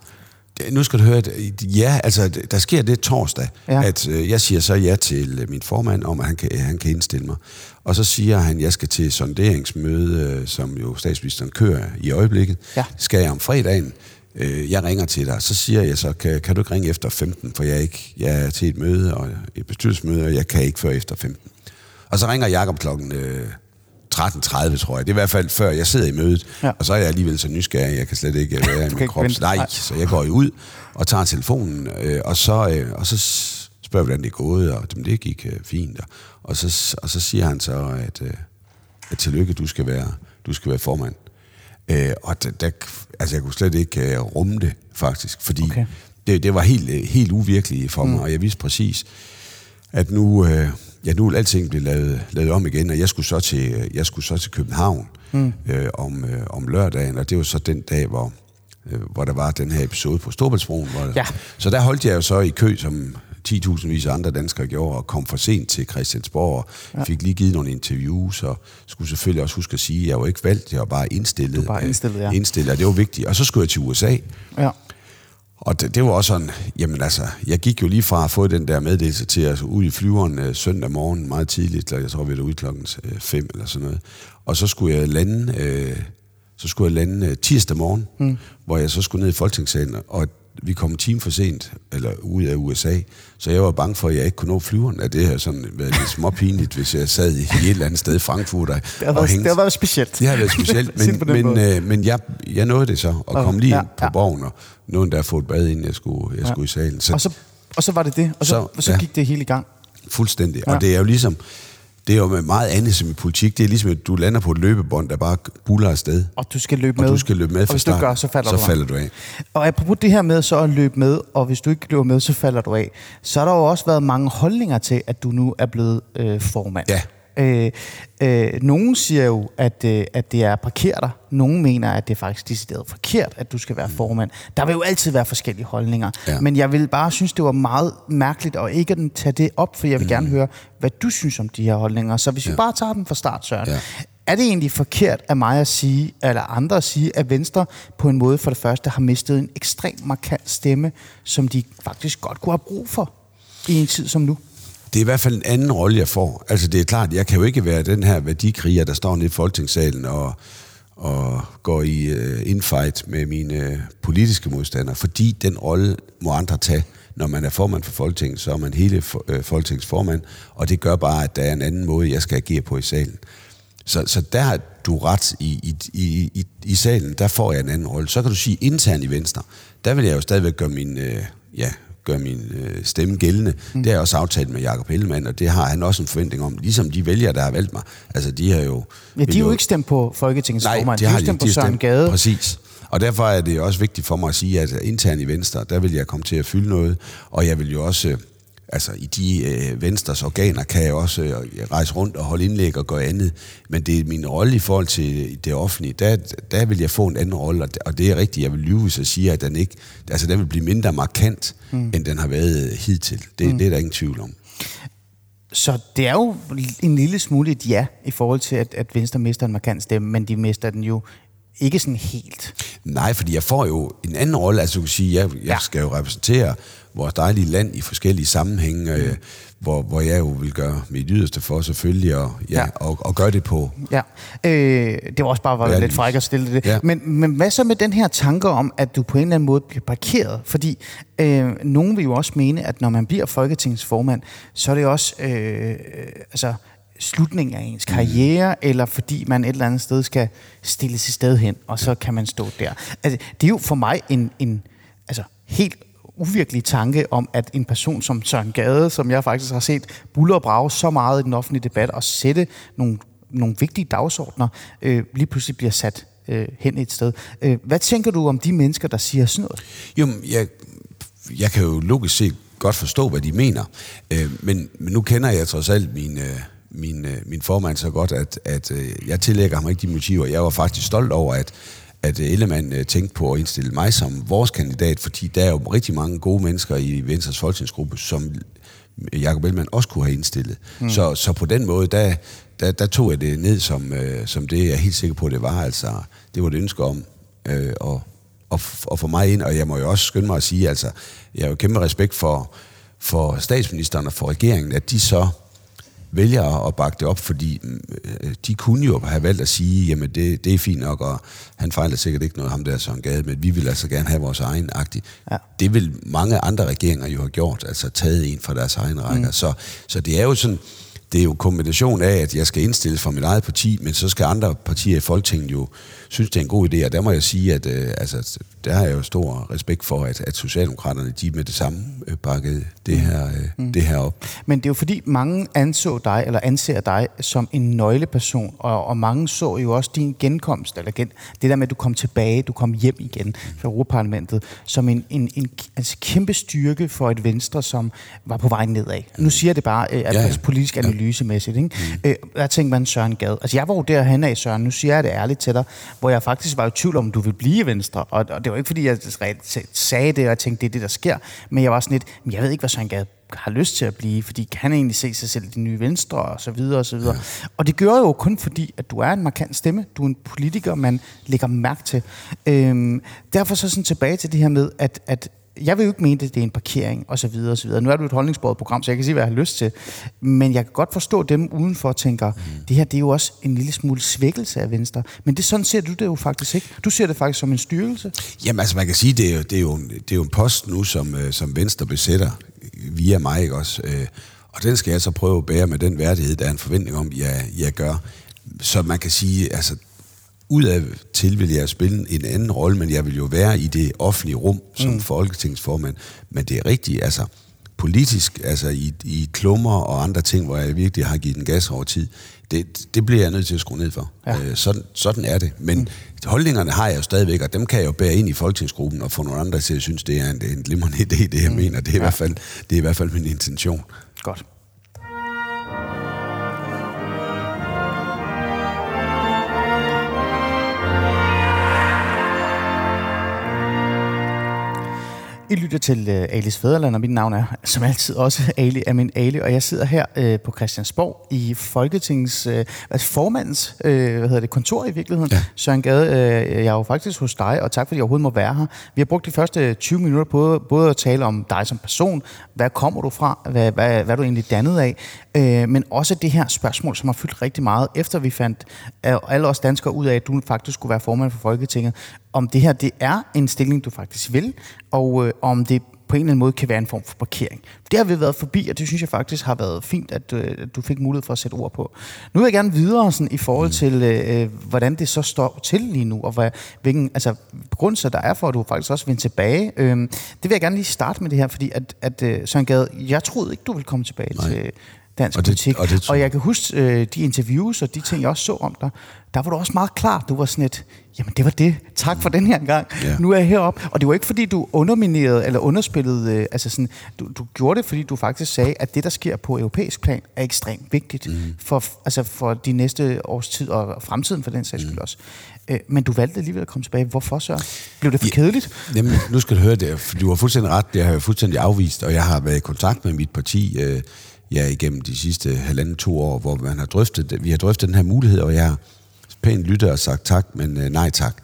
[SPEAKER 5] Nu skal du høre, at ja, altså, der sker det torsdag,
[SPEAKER 4] Ja.
[SPEAKER 5] ja. at øh, jeg siger så ja til øh, min formand om, at han kan, han kan indstille mig. Og så siger han, at jeg skal til sonderingsmøde, øh, som jo statsministeren kører i øjeblikket.
[SPEAKER 4] Ja.
[SPEAKER 5] Skal jeg om fredagen? Øh, jeg ringer til dig. Så siger jeg så, kan, kan du ikke ringe efter 15, for jeg er, ikke, jeg er til et møde, og et bestyrelsesmøde, og jeg kan ikke før efter 15. Og så ringer Jakob klokken øh, 13.30, tror jeg. Det er i hvert fald før jeg sidder i mødet.
[SPEAKER 4] Ja.
[SPEAKER 5] Og så er jeg alligevel så nysgerrig, jeg kan slet ikke øh, være i min krop. Nej,
[SPEAKER 4] Nej.
[SPEAKER 5] så jeg går jo ud og tager telefonen, øh, og, så, øh, og så spørger hvordan det er gået, og jamen, det gik øh, fint. Og, og, så, og så siger han så, at, øh, at tillykke, du skal være, du skal være formand. Øh, og der, der, altså, jeg kunne slet ikke øh, rumme det, faktisk, fordi
[SPEAKER 4] Okay.
[SPEAKER 5] det, det var helt, øh, helt uvirkeligt for mig, mm. og jeg vidste præcis, at nu, øh, ja, nu vil alting blive lavet, lavet om igen, og jeg skulle så til, øh, jeg skulle så til København mm. øh, om, øh, om lørdagen, og det var så den dag, hvor, øh, hvor der var den her episode på Storbæltsbroen. Hvor,
[SPEAKER 4] Ja.
[SPEAKER 5] Så der holdt jeg jo så i kø, som 10.000 vis af andre danskere gjorde, og kom for sent til Christiansborg, og ja. fik lige givet nogle interviews, og skulle selvfølgelig også huske at sige, at jeg var ikke valgt, jeg var bare indstillet.
[SPEAKER 4] Du var bare indstillet, ja.
[SPEAKER 5] Øh, indstillet, og det var vigtigt. Og så skulle jeg til USA,
[SPEAKER 4] Ja.
[SPEAKER 5] Og det, det var også sådan, jamen altså, jeg gik jo lige fra at få den der meddelelse til at ud i flyveren øh, søndag morgen meget tidligt, jeg tror vi var ude klokken 5 eller sådan noget. Og så skulle jeg lande, øh, så skulle jeg lande øh, tirsdag morgen, mm. hvor jeg så skulle ned i Folketingssalen, og vi kom en time for sent, eller ud af USA, så jeg var bange for, at jeg ikke kunne nå flyveren. At det havde sådan været lidt småpinligt, hvis jeg sad i et eller andet sted i Frankfurt og,
[SPEAKER 4] Det har
[SPEAKER 5] og
[SPEAKER 4] været,
[SPEAKER 5] hængte.
[SPEAKER 4] det har været specielt.
[SPEAKER 5] Det har været specielt, men, men, øh, men jeg, jeg nåede det så, og
[SPEAKER 4] Og-
[SPEAKER 5] kom lige
[SPEAKER 4] ja,
[SPEAKER 5] ind på
[SPEAKER 4] ja.
[SPEAKER 5] borgen, og nåede der at få et bad, inden jeg skulle, jeg skulle i salen. Så,
[SPEAKER 4] Og så, og så var det det, og så,
[SPEAKER 5] Så-
[SPEAKER 4] så
[SPEAKER 5] ja.
[SPEAKER 4] gik det hele i gang.
[SPEAKER 5] fuldstændig.
[SPEAKER 4] Ja.
[SPEAKER 5] Og det er jo ligesom, det er jo med meget andet som i politik. Det er ligesom, at du lander på et løbebånd, der bare buller afsted.
[SPEAKER 4] Og du skal løbe
[SPEAKER 5] Og
[SPEAKER 4] med.
[SPEAKER 5] du skal løbe med
[SPEAKER 4] og hvis du
[SPEAKER 5] start,
[SPEAKER 4] gør, så falder
[SPEAKER 5] så
[SPEAKER 4] du af.
[SPEAKER 5] falder du af.
[SPEAKER 4] Og apropos det her med så at løbe med, og hvis du ikke løber med, så falder du af, så har der jo også været mange holdninger til, at du nu er blevet øh, formand.
[SPEAKER 5] Ja.
[SPEAKER 4] Øh, øh, nogen siger jo, at, øh, at det er parkeret dig. Nogen mener, at det er faktisk decideret forkert, at du skal være formand. Der vil jo altid være forskellige holdninger.
[SPEAKER 5] Ja.
[SPEAKER 4] Men jeg vil bare synes, det var meget mærkeligt at ikke at tage det op, for jeg vil mm. gerne høre, hvad du synes om de her holdninger. Så hvis ja. vi bare tager den fra start, Søren.
[SPEAKER 5] Ja.
[SPEAKER 4] Er det egentlig forkert af mig at sige, eller andre at sige, at Venstre på en måde for det første har mistet en ekstremt markant stemme, som de faktisk godt kunne have brug for i en tid som nu?
[SPEAKER 5] Det er i hvert fald en anden rolle, jeg får. Altså det er klart, jeg kan jo ikke være den her værdikriger, der står nede i Folketingssalen og, og går i uh, infight med mine øh, politiske modstandere, fordi den rolle må andre tage. Når man er formand for Folketinget, så er man hele for, øh, Folketingets formand, og det gør bare, at der er en anden måde, jeg skal agere på i salen. Så, så der har du ret i, i, i, i, i salen, der får jeg en anden rolle. Så kan du sige internt i Venstre, der vil jeg jo stadigvæk gøre min, øh, ja, gøre min øh, stemme gældende. Mm. Det har jeg også aftalt med Jakob Hellemann, og det har han også en forventning om. Ligesom de vælgere, der har valgt mig. Altså, de har jo...
[SPEAKER 4] Ja, de er jo ikke stemt på Folketingets
[SPEAKER 5] Nej,
[SPEAKER 4] formand.
[SPEAKER 5] de
[SPEAKER 4] De
[SPEAKER 5] har
[SPEAKER 4] er jo stemt på
[SPEAKER 5] de har
[SPEAKER 4] Søren Gade.
[SPEAKER 5] Præcis. Og derfor er det også vigtigt for mig at sige, at internt i Venstre, der vil jeg komme til at fylde noget, og jeg vil jo også, altså i de øh, Venstres organer, kan jeg også øh, rejse rundt og holde indlæg og gøre andet, men det er min rolle i forhold til det offentlige, der, der vil jeg få en anden rolle, og det- og det er rigtigt, jeg vil lyve, hvis jeg siger, at den ikke, altså den vil blive mindre markant, mm. end den har været øh, hidtil. Det, mm. det er der ingen tvivl om.
[SPEAKER 4] Så det er jo en lille smule et ja i forhold til, at, at Venstre mister en markant stemme, men de mister den jo ikke sådan helt.
[SPEAKER 5] Nej, fordi jeg får jo en anden rolle. Altså, du kan sige, jeg, jeg
[SPEAKER 4] ja.
[SPEAKER 5] skal jo repræsentere vores dejlige land i forskellige sammenhænge, mm. øh, hvor, hvor jeg jo vil gøre mit yderste for selvfølgelig, og, ja,
[SPEAKER 4] Ja.
[SPEAKER 5] Og, og gøre det på.
[SPEAKER 4] Ja, øh, det var også bare var lidt fræk at stille det.
[SPEAKER 5] ja.
[SPEAKER 4] Men, men hvad så med den her tanke om, at du på en eller anden måde bliver parkeret? Fordi øh, nogen vil jo også mene, at når man bliver Folketingets formand, så er det også øh, altså, slutningen af ens karriere, mm. eller fordi man et eller andet sted skal stille sit sted hen, og så kan man stå der. Altså, det er jo for mig en, en altså, helt uvirkelig tanke om, at en person som Søren Gade, som jeg faktisk har set buller og brage så meget i den offentlige debat, og sætte nogle, nogle vigtige dagsordner, øh, lige pludselig bliver sat øh, hen et sted. Øh, hvad tænker du om de mennesker, der siger sådan noget?
[SPEAKER 5] Jo, men jeg, jeg kan jo logisk set godt forstå, hvad de mener, øh, men, men nu kender jeg trods alt min, øh, min, øh, min formand så godt, at, at øh, jeg tillægger ham ikke de motiver. Jeg var faktisk stolt over, at at Ellemann øh, tænkte på at indstille mig som vores kandidat, fordi der er jo rigtig mange gode mennesker i Venstres folketingsgruppe, som Jacob Ellemann også kunne have indstillet. Mm. Så, så på den måde, der, der, der tog jeg det ned som, øh, som det, jeg er helt sikker på, det var. Altså, det var et ønske om øh, at, at, at få mig ind, og jeg må jo også skynde mig at sige, altså, jeg har jo kæmpe respekt for, for statsministeren og for regeringen, at de så vælger at bakke det op, fordi øh, de kunne jo have valgt at sige, jamen det, det er fint nok, og han fejler sikkert ikke noget ham der Søren Gade, men vi vil altså gerne have vores egen agtig. Ja. Det vil mange andre regeringer jo have gjort, altså taget en fra deres egen rækker. Mm. Så, så det er jo sådan, det er jo kombination af, at jeg skal indstille for mit eget parti, men så skal andre partier i Folketinget jo synes, det er en god idé. Og der må jeg sige, at øh, altså, der har jeg jo stor respekt for, at, at Socialdemokraterne de med det samme øh, bakkede det mm. her, øh, mm. det her op.
[SPEAKER 4] Men det er jo fordi, mange anså dig, eller anser dig som en nøgleperson, og, og mange så jo også din genkomst, eller gen, det der med, at du kom tilbage, du kom hjem igen fra Europaparlamentet, som en, en, en altså, kæmpe styrke for et Venstre, som var på vej nedad. Nu siger det bare, øh, at ja, ja. politisk analysemæssigt. Ikke? Mm. Øh, der tænkte man Søren Gad. Altså jeg var jo derhen af, Søren, nu siger jeg det ærligt til dig, hvor jeg faktisk var i tvivl om, du ville blive Venstre. Og, og det var ikke, fordi jeg sagde det, og jeg tænkte, det er det, der sker. Men jeg var sådan lidt, jeg ved ikke, hvad Søren Gade har lyst til at blive, fordi kan han egentlig se sig selv i de nye venstre, og så videre, og så videre. Ja. Og det gør jo kun fordi, at du er en markant stemme. Du er en politiker, man lægger mærke til. Øhm, derfor så sådan tilbage til det her med, at, at jeg vil jo ikke mene, at det er en parkering og så videre og så videre. Nu er du et holdningsbordet program, så jeg kan sige, hvad jeg har lyst til. Men jeg kan godt forstå dem udenfor og tænker, mm. det her det er jo også en lille smule svækkelse af Venstre. Men det sådan ser du det jo faktisk ikke. Du ser det faktisk som en styrkelse.
[SPEAKER 5] Jamen altså, man kan sige, det er jo, det er jo, det er jo en post nu, som, øh, som Venstre besætter via mig, ikke også? Øh, og den skal jeg så prøve at bære med den værdighed, der er en forventning om, jeg, jeg gør. Så man kan sige, altså ud af til vil jeg spille en anden rolle, men jeg vil jo være i det offentlige rum som mm. folketingsformand. Men det er rigtigt, altså politisk, altså i, i klummer og andre ting, hvor jeg virkelig har givet den gas over tid, det, det bliver jeg nødt til at skrue ned for. Ja. Øh, sådan, sådan er det. Men mm. holdningerne har jeg jo stadigvæk, og dem kan jeg jo bære ind i folketingsgruppen og få nogle andre til at synes, det er en, en glimrende idé, det jeg mm. mener. Det er, ja. i hvert fald, det er i hvert fald min intention.
[SPEAKER 4] Godt. I lytter til uh, Alis Fæderland, og mit navn er som altid også Ali Amin Ali, og jeg sidder her uh, på Christiansborg i Folketingets, uh, altså formandens uh, hvad hedder det, kontor i virkeligheden. Ja. Søren Gade, uh, jeg er jo faktisk hos dig, og tak fordi jeg overhovedet må være her. Vi har brugt de første 20 minutter på både at tale om dig som person, hvad kommer du fra, hvad, hvad, hvad er du egentlig dannet af, uh, men også det her spørgsmål, som har fyldt rigtig meget, efter vi fandt uh, alle os danskere ud af, at du faktisk skulle være formand for Folketinget, om det her det er en stilling, du faktisk vil, og øh, om det på en eller anden måde kan være en form for parkering. Det har vi været forbi, og det synes jeg faktisk har været fint, at øh, du fik mulighed for at sætte ord på. Nu vil jeg gerne videre sådan, i forhold mm. til, øh, hvordan det så står til lige nu, og hvad, hvilken altså, begrundelse der er for, at du faktisk også vender tilbage. Øh, det vil jeg gerne lige starte med det her, fordi at, at øh, Søren Gade, jeg troede ikke, du ville komme tilbage Nej. til dansk og det, politik. Og, det, og jeg kan huske øh, de interviews og de ting, jeg også så om dig. Der var du også meget klar. Du var sådan et, jamen det var det. Tak for den her gang. Ja. Nu er jeg heroppe. Og det var ikke fordi, du underminerede eller underspillede. Øh, altså sådan, du, du gjorde det, fordi du faktisk sagde, at det, der sker på europæisk plan, er ekstremt vigtigt mm. for, altså for de næste års tid og fremtiden for den sags skyld mm. også. Øh, men du valgte alligevel at komme tilbage. Hvorfor så? Blev det for ja, kedeligt?
[SPEAKER 5] Jamen, nu skal du høre det. Du har fuldstændig ret. Det har jeg fuldstændig afvist, og jeg har været i kontakt med mit parti øh, ja, igennem de sidste halvanden to år, hvor man har drøftet, vi har drøftet den her mulighed, og jeg har pænt lyttet og sagt tak, men øh, nej tak.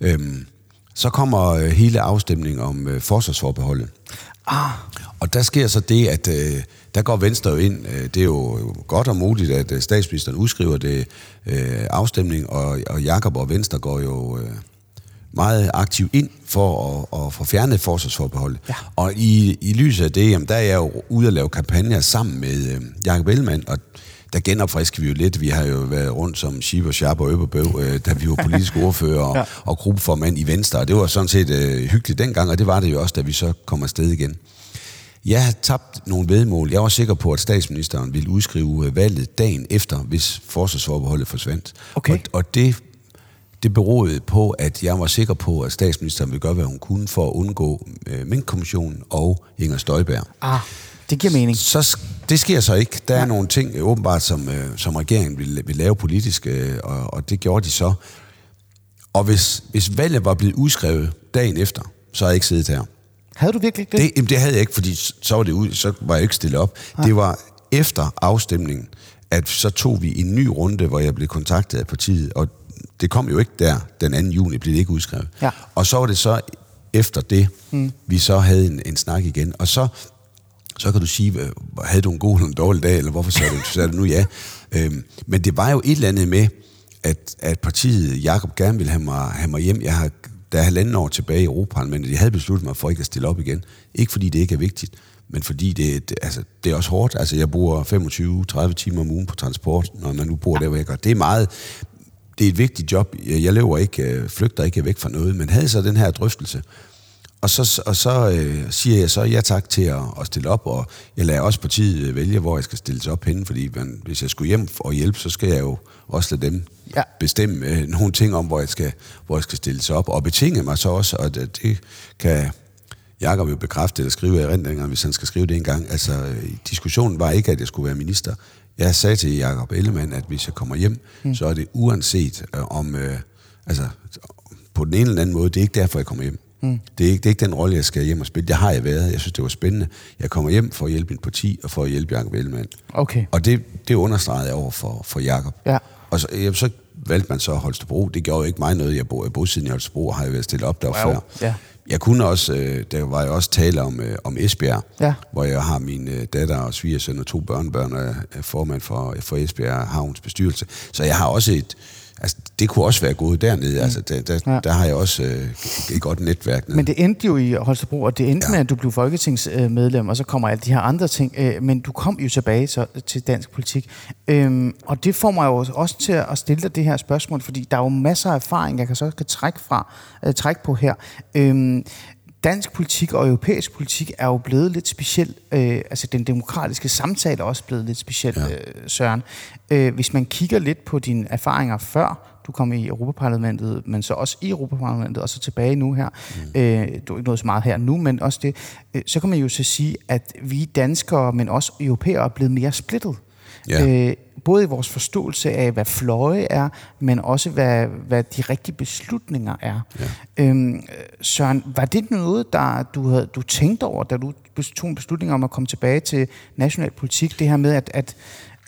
[SPEAKER 5] Øhm, så kommer øh, hele afstemningen om øh, forsvarsforbeholdet. Ah. Og der sker så det, at øh, der går Venstre jo ind. Øh, det er jo godt og muligt, at øh, statsministeren udskriver det øh, afstemning, og, og Jakob og Venstre går jo øh, meget aktivt ind for at, at få fjernet forsvarsforbeholdet. Ja. Og i, i lyset af det, jamen, der er jeg jo ude at lave kampagner sammen med øh, Jakob Ellemann, og der genopfrisker vi jo lidt. Vi har jo været rundt som Schieber, Sharp og Øberbøv, øh, da vi var politiske ordfører og, ja. og gruppeformand i Venstre. Og det var sådan set øh, hyggeligt dengang, og det var det jo også, da vi så kom afsted igen. Jeg har tabt nogle vedmål. Jeg var sikker på, at statsministeren ville udskrive øh, valget dagen efter, hvis forsvarsforbeholdet forsvandt.
[SPEAKER 4] Okay.
[SPEAKER 5] Og, og det det beroede på, at jeg var sikker på, at statsministeren ville gøre, hvad hun kunne for at undgå øh, Mink-kommissionen og Inger Støjberg.
[SPEAKER 4] Ah, det giver mening.
[SPEAKER 5] Så, det sker så ikke. Der er ja. nogle ting, åbenbart, som, øh, som regeringen vil, vil lave politisk, øh, og, og det gjorde de så. Og hvis, hvis valget var blevet udskrevet dagen efter, så havde jeg ikke siddet her.
[SPEAKER 4] Havde du virkelig det?
[SPEAKER 5] Det, jamen, det havde jeg ikke, fordi så var, det ud, så var jeg ikke stillet op. Det var efter afstemningen, at så tog vi en ny runde, hvor jeg blev kontaktet af partiet, og det kom jo ikke der, den 2. juni blev det ikke udskrevet.
[SPEAKER 4] Ja.
[SPEAKER 5] Og så var det så efter det, mm. vi så havde en, en snak igen. Og så, så kan du sige, hvad- havde du en god eller en dårlig dag, eller hvorfor sagde du, sagde du nu ja? Øhm, men det var jo et eller andet med, at, at partiet, Jakob gerne ville have mig, have mig hjem. Jeg har, der er halvanden år tilbage i Europaparlamentet. Jeg havde besluttet mig for ikke at stille op igen. Ikke fordi det ikke er vigtigt, men fordi det, det, altså, det er også hårdt. Altså, jeg bruger 25-30 timer om ugen på transport, når man nu bor der, hvor jeg gør. Det er meget... Det er et vigtigt job. Jeg lever ikke, øh, flygter ikke væk fra noget, men havde så den her drøftelse. Og så, og så øh, siger jeg så ja tak til at, at stille op, og jeg lader også partiet øh, vælge, hvor jeg skal stilles op henne, fordi man, hvis jeg skulle hjem og hjælpe, så skal jeg jo også lade dem
[SPEAKER 4] Ja.
[SPEAKER 5] bestemme øh, nogle ting om, hvor jeg, skal, hvor jeg skal stilles op, og betinge mig så også, og det, det kan Jakob jo bekræfte eller skrive i erindringer, hvis han skal skrive det en gang. Altså, øh, diskussionen var ikke, at jeg skulle være minister. Jeg sagde til Jakob Ellemann, at hvis jeg kommer hjem, mm. så er det uanset øh, om, øh, altså på den ene eller anden måde, det er ikke derfor, jeg kommer hjem. Mm. Det, er ikke, det er ikke den rolle, jeg skal hjem og spille. Det har jeg været. Jeg synes, det var spændende. Jeg kommer hjem for at hjælpe mit parti og for at hjælpe Jakob Ellemann.
[SPEAKER 4] Okay.
[SPEAKER 5] Og det, det understregede jeg over for, for Jakob.
[SPEAKER 4] Ja.
[SPEAKER 5] Og så, jamen, så valgte man så Holstebro. Det gjorde jo ikke mig noget. Jeg bor, bor siden i Holstebro, og har jeg været stillet op der
[SPEAKER 4] Wow.
[SPEAKER 5] før.
[SPEAKER 4] Ja.
[SPEAKER 5] Jeg kunne også, øh, der var jo også tale om, øh, om Esbjerg,
[SPEAKER 4] Ja.
[SPEAKER 5] hvor jeg har min øh, datter og svigersøn og to børnebørn, og er er formand for, for Esbjerg Havns bestyrelse. Så jeg har også et, altså det kunne også være gået dernede. Mm. Altså, der, der,
[SPEAKER 4] Ja.
[SPEAKER 5] der har jeg også øh, et godt netværk. Nede.
[SPEAKER 4] Men det endte jo i Holstebro, og det endte.
[SPEAKER 5] Ja.
[SPEAKER 4] med, at du blev folketingsmedlem, og så kommer alle de her andre ting. øh, Men du kom jo tilbage så, til dansk politik. Øhm, Og det får mig jo også til at stille dig det her spørgsmål, fordi der er jo masser af erfaring, jeg kan så kan trække, fra, øh, trække på her. Øhm, Dansk politik og europæisk politik er jo blevet lidt speciel. Øh, altså den demokratiske samtale er også blevet lidt speciel, ja. Øh, Søren. Øh, hvis man kigger lidt på dine erfaringer før du kom i Europaparlamentet, men så også i Europaparlamentet, og så tilbage nu her. Mm. Øh, du er ikke noget så meget her nu, men også det. Øh, så kan man jo så sige, at vi danskere, men også europæere, er blevet mere splittet.
[SPEAKER 5] Ja.
[SPEAKER 4] Øh, både i vores forståelse af, hvad fløje er, men også hvad, hvad de rigtige beslutninger er. Ja. Øhm, Søren, var det noget, der du, havde, du tænkte over, da du tog en beslutning om at komme tilbage til national politik? Det her med, at, at,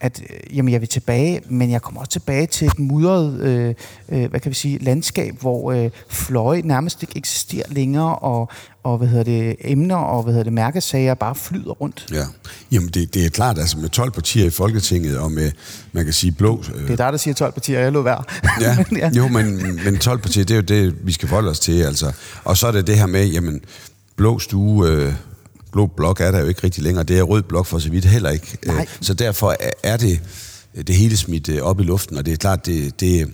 [SPEAKER 4] at øh, jamen, jeg vil tilbage, men jeg kommer også tilbage til et mudret øh, øh, hvad kan vi sige, landskab, hvor øh, fløje nærmest ikke eksisterer længere, og, og hvad hedder det, emner og hvad hedder det, mærkesager bare flyder rundt.
[SPEAKER 5] Ja. Jamen, det, det er klart, altså med 12 partier i Folketinget, og med, man kan sige, blå... Øh,
[SPEAKER 4] Det er dig, der siger 12 partier, jeg lå være.
[SPEAKER 5] Ja,
[SPEAKER 4] ja.
[SPEAKER 5] jo, men, men 12 partier, det er jo det, vi skal forholde os til. Altså. Og så er det det her med, jamen, blå stue, øh, blå blok er der jo ikke rigtig længere. Det er rød blok for så vidt heller ikke.
[SPEAKER 4] Nej.
[SPEAKER 5] Øh, Så derfor er- det, det hele smidt øh, op i luften, og det er klart, det, det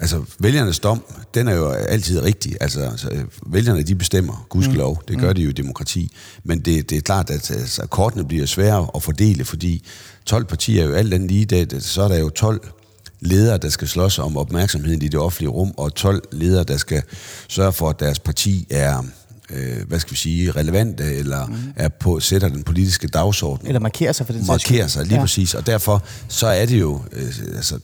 [SPEAKER 5] Altså, vælgernes dom, den er jo altid rigtig. Altså, altså vælgerne, de bestemmer, gudskelov. Det gør de jo i demokrati. Men det, det er klart, at altså, kortene bliver svære at fordele, fordi 12 partier er jo alt andet lige, det, så er der jo 12 ledere, der skal slås om opmærksomheden i det offentlige rum, og 12 ledere, der skal sørge for, at deres parti er, øh, hvad skal vi sige, relevante, eller mm. er på, sætter den politiske dagsorden.
[SPEAKER 4] Eller markerer sig for den
[SPEAKER 5] Markerer sig, lige ja. præcis. Og derfor, så er det jo, øh, altså,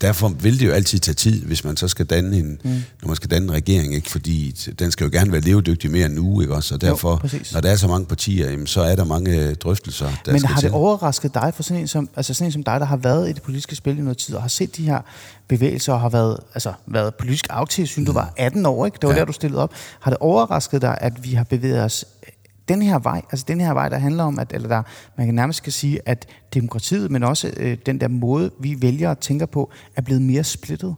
[SPEAKER 5] derfor vil det jo altid tage tid, hvis man så skal danne en, mm. når man skal danne en regering, ikke? fordi den skal jo gerne være levedygtig mere end nu, ikke også? Og derfor,
[SPEAKER 4] præcis.
[SPEAKER 5] når der er så mange partier, jamen, så er der mange øh, drøftelser, der
[SPEAKER 4] Men
[SPEAKER 5] skal
[SPEAKER 4] har
[SPEAKER 5] til.
[SPEAKER 4] det overrasket dig, for sådan en, som, altså sådan en som dig, der har været i det politiske spil i noget tid, og har set de her bevægelser, og har været, altså, været politisk aktiv, siden mm. du var 18 år, ikke? Det var ja. Der, du stillede op. Har det overrasket dig, at vi har bevæget os den her vej, altså den her vej, der handler om, at, eller der, man kan nærmest skal sige, at demokratiet, men også øh, den der måde, vi vælger at tænke på, er blevet mere splittet?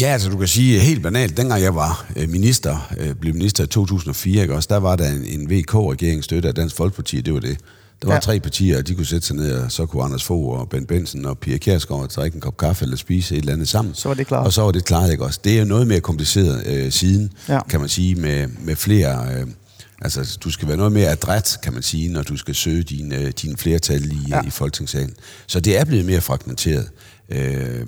[SPEAKER 5] Ja, altså du kan sige helt banalt, dengang jeg var øh, minister, øh, blev minister i 2004, ikke også, der var der en, en VK-regering støttet af Dansk Folkeparti, det var det. Der var
[SPEAKER 4] Ja.
[SPEAKER 5] tre partier, og de kunne sætte sig ned, og så kunne Anders Fogh og Ben Benson og Pia Kjærsgaard drikke en kop kaffe eller spise et eller andet sammen.
[SPEAKER 4] Så var det klaret.
[SPEAKER 5] Og så var det klaret, ikke også. Det er jo noget mere kompliceret øh, siden,
[SPEAKER 4] ja.
[SPEAKER 5] kan man sige, med, med flere... Øh, altså, du skal være noget mere adræt, kan man sige, når du skal søge dine, øh, dine flertal i,
[SPEAKER 4] Ja.
[SPEAKER 5] ja. i Folketingssalen. Så det er blevet mere fragmenteret. Øh,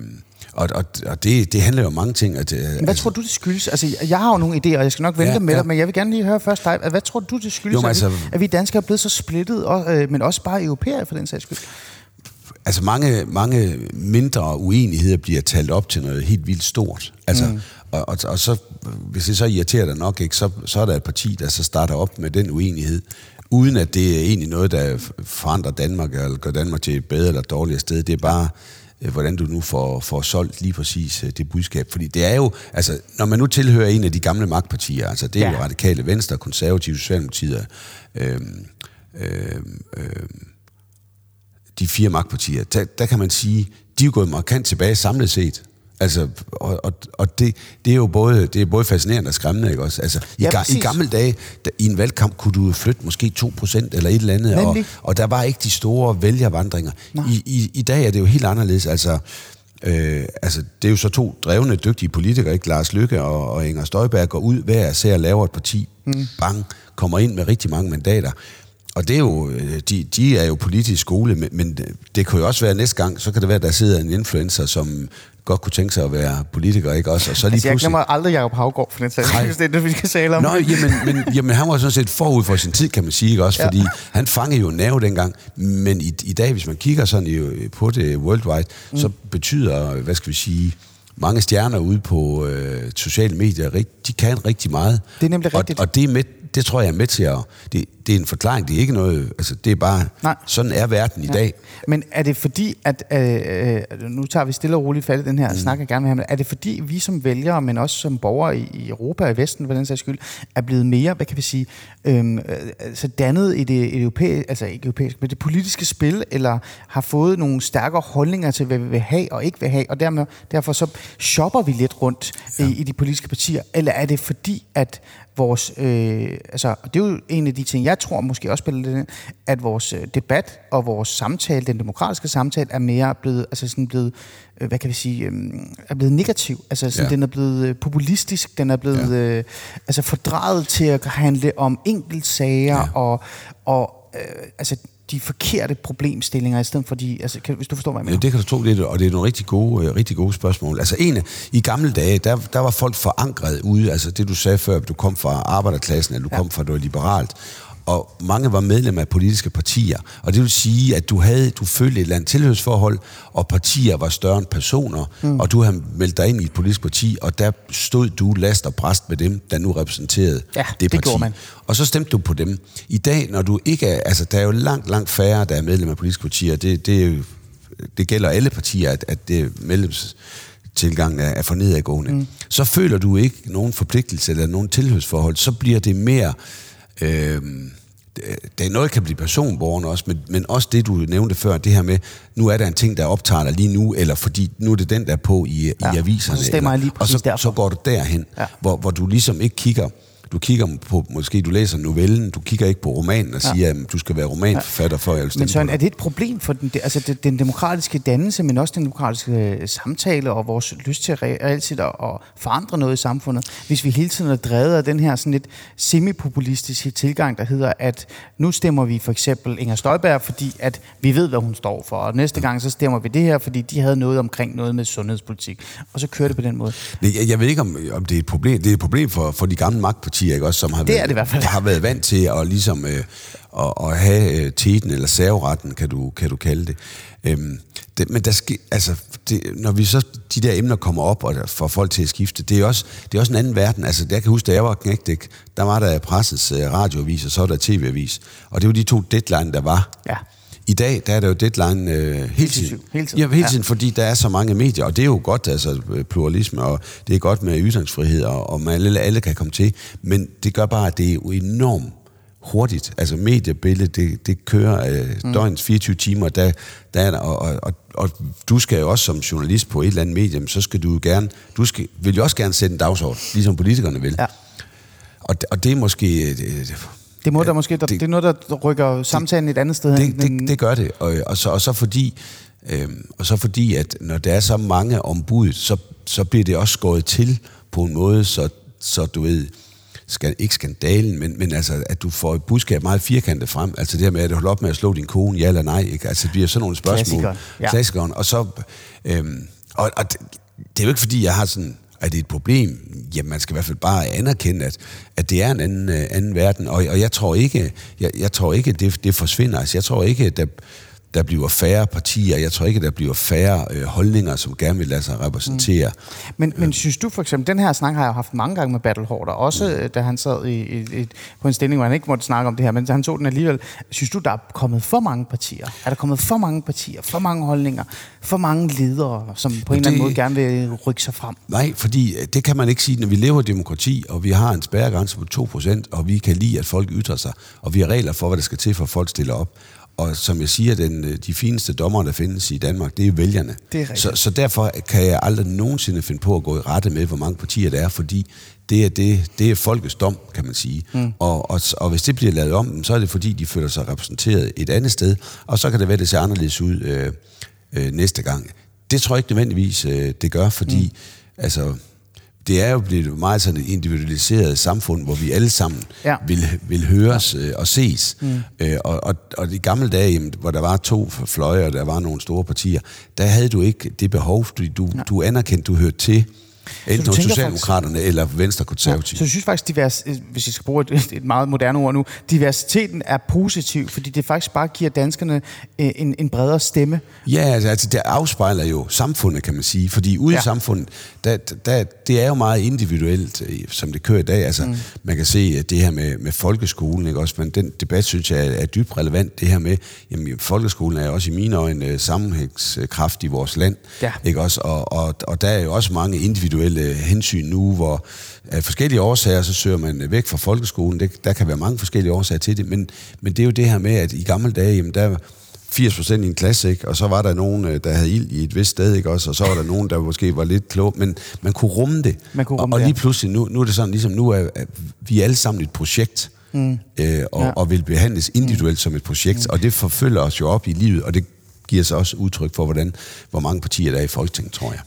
[SPEAKER 5] og og, og det, det handler jo om mange ting. At, øh,
[SPEAKER 4] Men hvad tror du, det skyldes? Altså, jeg har jo nogle idéer, og jeg skal nok vente ja, med
[SPEAKER 5] ja.
[SPEAKER 4] dig, men jeg vil gerne lige høre først dig. Hvad tror du, det skyldes,
[SPEAKER 5] Jo, men
[SPEAKER 4] at, vi,
[SPEAKER 5] altså-
[SPEAKER 4] at vi danskere er blevet så splittet, og, øh, men også bare europæere for den sags skyld?
[SPEAKER 5] altså mange, mange mindre uenigheder bliver talt op til noget helt vildt stort. Altså, mm. og, og, og så, hvis det så irriterer dig nok, ikke, så, så er der et parti, der så starter op med den uenighed, uden at det er egentlig noget, der forandrer Danmark, eller gør Danmark til et bedre eller dårligere sted. Det er bare, øh, hvordan du nu får, får solgt lige præcis øh, det budskab. Fordi det er jo, altså, når man nu tilhører en af de gamle magtpartier, altså det er ja. jo radikale venstre, konservative, socialdemokratiet, øh, øh, øh, de fire magtpartier, der, der kan man sige, de er gået markant tilbage samlet set. Altså, og, og, og det, det, er jo både, det er både fascinerende og skræmmende, ikke også? Altså, i, ga, I gamle dage, der, i en valgkamp, kunne du flytte måske 2% eller et eller andet, og,
[SPEAKER 4] Nemlig.
[SPEAKER 5] og der var ikke de store vælgervandringer. I, i, I dag er det jo helt anderledes. Altså, øh, altså, det er jo så to drevne, dygtige politikere, ikke? Lars Lykke og, og Inger Støjberg går ud hver især laver et parti, mm. bang, kommer ind med rigtig mange mandater. Og det er jo, øh, de, de er jo politisk skole, men, men det kunne jo også være næste gang, så kan det være, at der sidder en influencer, som godt kunne tænke sig at være politiker, ikke også? Og så lige
[SPEAKER 4] Altså, jeg
[SPEAKER 5] pludselig...
[SPEAKER 4] glemmer aldrig Jacob Havgård, for den sags det er det, vi skal tale om.
[SPEAKER 5] Nå, jamen, men, jamen, han var sådan set forud for sin tid, kan man sige, ikke også?
[SPEAKER 4] Ja.
[SPEAKER 5] Fordi han fangede jo nerve dengang. Men i, i dag, hvis man kigger sådan i, på det worldwide, mm. så betyder, hvad skal vi sige, mange stjerner ude på øh, sociale medier, de kan rigtig meget.
[SPEAKER 4] Det er nemlig rigtigt.
[SPEAKER 5] Og, og det, er med, det tror jeg er med til at... Det, det er en forklaring, det er ikke noget... Altså, det er bare...
[SPEAKER 4] Nej.
[SPEAKER 5] Sådan er verden i dag.
[SPEAKER 4] Men er det fordi, at... Øh, øh, nu tager vi stille og roligt fat i den her mm. snak, jeg gerne vil have med. Er det fordi, vi som vælgere, men også som borgere i, i Europa og i Vesten, for den sags skyld, er blevet mere, hvad kan vi sige, øhm, øh, altså dannet i det europæiske, altså ikke europæiske, men det politiske spil, eller har fået nogle stærkere holdninger til, hvad vi vil have og ikke vil have, og dermed, derfor så shopper vi lidt rundt ja. i, i de politiske partier? Eller er det fordi, at vores, øh, altså, og det er jo en af de ting, jeg tror måske også spiller lidt ind, at vores øh, debat og vores samtale, den demokratiske samtale, er mere blevet, altså sådan blevet, øh, hvad kan vi sige, øh, er blevet negativ. Altså sådan,
[SPEAKER 5] Ja.
[SPEAKER 4] den er blevet øh, populistisk, den er blevet ja. øh, altså fordrejet til at handle om enkeltsager
[SPEAKER 5] ja.
[SPEAKER 4] og, og øh, altså de forkerte problemstillinger, i stedet for de, altså, kan, hvis du forstår, hvad jeg
[SPEAKER 5] Ja,
[SPEAKER 4] mener.
[SPEAKER 5] det kan du tro, det er, og det er nogle rigtig gode, øh, rigtig gode spørgsmål. Altså en i gamle dage, der, der var folk forankret ude, altså det du sagde før, at du kom fra arbejderklassen, eller du ja. kom fra noget liberalt, og mange var medlemmer af politiske partier. Og det vil sige, at du havde, du følte et eller andet tilhørsforhold, og partier var større end personer, mm. og du havde meldt dig ind i et politisk parti, og der stod du last og bræst med dem, der nu repræsenterede
[SPEAKER 4] Ja,
[SPEAKER 5] det
[SPEAKER 4] det
[SPEAKER 5] parti.
[SPEAKER 4] gjorde man.
[SPEAKER 5] Og så stemte du på dem. I dag, når du ikke er, altså der er jo langt, langt færre, der er medlemmer af politiske partier, det, det, det gælder alle partier, at, at det medlemstilgangen er, er for nedadgående. Mm. Så føler du ikke nogen forpligtelse eller nogen tilhørsforhold, så bliver det mere... Øh, det er noget, kan blive personborgerne også, men, men også det, du nævnte før, det her med, nu er der en ting, der optager dig lige nu, eller fordi nu er det den, der er på i,
[SPEAKER 4] Ja,
[SPEAKER 5] i aviserne.
[SPEAKER 4] og så stemmer jeg lige
[SPEAKER 5] og så,
[SPEAKER 4] derfor.
[SPEAKER 5] så går du derhen,
[SPEAKER 4] ja.
[SPEAKER 5] hvor, hvor du ligesom ikke kigger, du kigger på, måske du læser novellen, du kigger ikke på romanen og
[SPEAKER 4] Ja.
[SPEAKER 5] siger, at du skal være romanforfatter for at jeg
[SPEAKER 4] Men Søren, er det et problem for den, altså den, den demokratiske dannelse, men også den demokratiske øh, samtale og vores lyst til re- reelt set at, at forandre noget i samfundet, hvis vi hele tiden er drevet af den her sådan lidt semipopulistiske tilgang, der hedder, at nu stemmer vi for eksempel Inger Støjberg, fordi at vi ved, hvad hun står for, og næste gang så stemmer vi det her, fordi de havde noget omkring noget med sundhedspolitik, og så kører det på den måde.
[SPEAKER 5] Jeg, jeg ved ikke, om, om det er et problem. Det er et problem for, for de gamle magtpartier, ikke? Også, som har
[SPEAKER 4] Det er
[SPEAKER 5] været,
[SPEAKER 4] det i hvert fald.
[SPEAKER 5] har været vant til at, ligesom, øh, at, at have øh, teten eller serveretten, kan du, kan du kalde det. Øhm, det men der skal, altså, det, når vi så de der emner kommer op og der får folk til at skifte, det er også, det er også en anden verden. Altså, jeg kan huske, da jeg var knægt, der var der pressens øh, radioavis, og så var der tv-avis. Og det var de to deadline, der var.
[SPEAKER 4] Ja.
[SPEAKER 5] I dag, der er der jo deadline øh, hele tiden.
[SPEAKER 4] Hele tiden.
[SPEAKER 5] Ja, hele
[SPEAKER 4] Ja.
[SPEAKER 5] tiden, fordi der er så mange medier, og det er jo godt, altså øh, pluralisme, og det er godt med ytringsfrihed, og, og man, alle, alle kan komme til, men det gør bare, at det er jo enormt hurtigt. Altså mediebilledet, det, det kører øh, mm. døgnets 24 timer, der, der er og, og, og, og du skal jo også som journalist på et eller andet medie, så skal du jo gerne, du skal, vil jo også gerne sætte en dagsorden, ligesom politikerne vil.
[SPEAKER 4] Ja.
[SPEAKER 5] Og, og det er måske... øh,
[SPEAKER 4] Det, må ja, der måske, der, det,
[SPEAKER 5] det-
[SPEAKER 4] det er noget, der rykker samtalen et andet sted hen.
[SPEAKER 5] det, det, det gør det, og, og, så, og, så fordi, øhm, og så fordi, at når der er så mange ombud, så, så bliver det også skåret til på en måde, så, så du ved, skal, ikke skandalen, men, men altså, at du får et budskab meget firkantet frem. Altså det her med, at du holder op med at slå din kone, ja eller nej. Ikke? Altså det bliver sådan nogle spørgsmål.
[SPEAKER 4] Klassikeren, ja.
[SPEAKER 5] Klassikeren. Og så, øhm, og, og det, det er jo ikke fordi, jeg har sådan, er det et problem? Jamen, man skal i hvert fald bare anerkende, at, at det er en anden, øh, anden verden. Og, og jeg tror ikke, jeg, jeg tror ikke det, det forsvinder. Altså, jeg tror ikke, at der, der bliver færre partier. Jeg tror ikke, der bliver færre øh, holdninger, som gerne vil lade sig repræsentere. Mm.
[SPEAKER 4] Men, men synes du for eksempel, den her snak har jeg haft mange gange med Battle Hårder, også mm. da han sad i, i, i, på en stilling, hvor han ikke måtte snakke om det her, men han tog den alligevel. Synes du, der er kommet for mange partier? Er der kommet for mange partier, for mange holdninger, for mange ledere, som på en det, eller anden måde gerne vil rykke sig frem?
[SPEAKER 5] Nej, fordi øh, det kan man ikke sige, når vi lever i demokrati, og vi har en spærregrænse på 2%, og vi kan lide, at folk ytrer sig, og vi har regler for, hvad der skal til, for at folk stiller op. Og som jeg siger, den, øh, de fineste dommer, der findes i Danmark, det er vælgerne.
[SPEAKER 4] Det er
[SPEAKER 5] så, så derfor kan jeg aldrig nogensinde finde på at gå i rette med, hvor mange partier der er, fordi det er, det, det er folkets dom, kan man sige. Mm. Og, og, og hvis det bliver lavet om, så er det fordi, de føler sig repræsenteret et andet sted, og så kan det være, det ser anderledes ud øh, øh, næste gang. Det tror jeg ikke nødvendigvis, øh, det gør, fordi mm. altså, det er jo blevet meget sådan et individualiseret samfund, hvor vi alle sammen ja. vil, vil høres øh, og ses. Mm. Øh, og, og, og de gamle dage, jamen, hvor der var to fløje, og der var nogle store partier, der havde du ikke det behov, fordi du, ja. du anerkendte, du hørte til Enten Socialdemokraterne faktisk, eller Venstre Konservative.
[SPEAKER 4] Ja, så jeg synes faktisk, divers, hvis jeg skal bruge et, et meget moderne ord nu, diversiteten er positiv, fordi det faktisk bare giver danskerne øh, en, en bredere stemme.
[SPEAKER 5] Ja, altså, altså det afspejler jo samfundet, kan man sige. Fordi ude ja. i samfundet, der, der, det er jo meget individuelt, øh, som det kører i dag. Altså, mm. Man kan se at det her med, med folkeskolen, ikke også? men den debat, synes jeg, er, er dybt relevant. Det her med, jamen, folkeskolen er også i mine øjne øh, sammenhængskraft i vores land. Ja. Ikke også? Og, og, og der er jo også mange individuelle individuelle hensyn nu, hvor af forskellige årsager, så søger man væk fra folkeskolen. Det, der kan være mange forskellige årsager til det, men, men det er jo det her med, at i gamle dage, jamen der 80 procent i en klasse, ikke? og så var der nogen, øh, der havde ild i et vist sted, ikke? Også, og så var der nogen, der måske var lidt klog, men man kunne rumme det.
[SPEAKER 4] Man kunne rumme
[SPEAKER 5] og, og lige pludselig, nu, nu er det sådan, ligesom nu er, er vi er alle sammen et projekt, mm. øh, og, ja. og vil behandles individuelt mm. som et projekt, mm. og det forfølger os jo op i livet, og det giver sig også udtryk for, hvordan, hvor mange partier der er i Folketinget, tror jeg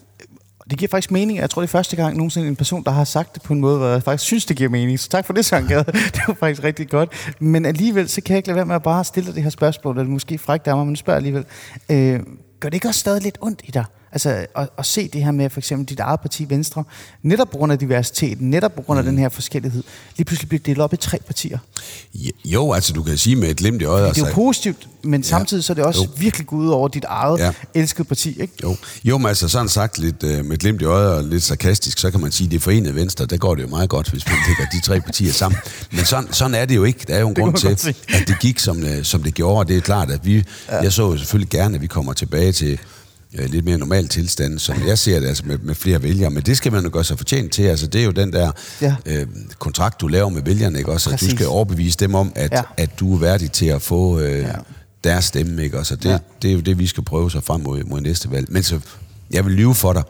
[SPEAKER 4] det giver faktisk mening. Jeg tror, det er første gang nogensinde en person, der har sagt det på en måde, hvor jeg faktisk synes, det giver mening. Så tak for det, Søren Det var faktisk rigtig godt. Men alligevel, så kan jeg ikke lade være med at bare stille det her spørgsmål, eller måske frækt af mig, men spørger alligevel. Øh, gør det ikke også stadig lidt ondt i dig? Altså at, at se det her med for eksempel dit eget parti Venstre, netop på grund af diversiteten, netop på grund af mm. den her forskellighed, lige pludselig bliver delt op i tre partier.
[SPEAKER 5] Jo, altså du kan sige med et glimt i øjet.
[SPEAKER 4] Det er jo altså, positivt, men samtidig så er det også jo. virkelig gået ud over dit eget ja. elskede parti, ikke?
[SPEAKER 5] Jo, jo men altså sådan sagt lidt uh, med et glimt i øjet og lidt sarkastisk, så kan man sige, at det forenede Venstre, der går det jo meget godt, hvis man lægger de tre partier sammen. Men sådan, sådan er det jo ikke. Der er jo en grund til, at det gik, som, uh, som det gjorde, og det er klart, at vi, ja. jeg så jo selvfølgelig gerne, at vi kommer tilbage til øh, lidt mere normal tilstand, som jeg ser det, altså med, med flere vælgere. Men det skal man jo gøre sig fortjent til. Altså, det er jo den der ja. øh, kontrakt, du laver med vælgerne, ikke? Også, at du skal overbevise dem om, at, ja. at du er værdig til at få øh, ja. deres stemme. Ikke? Altså, det, ja. det er jo det, vi skal prøve sig frem mod, mod næste valg. Men så, jeg vil lyve for dig,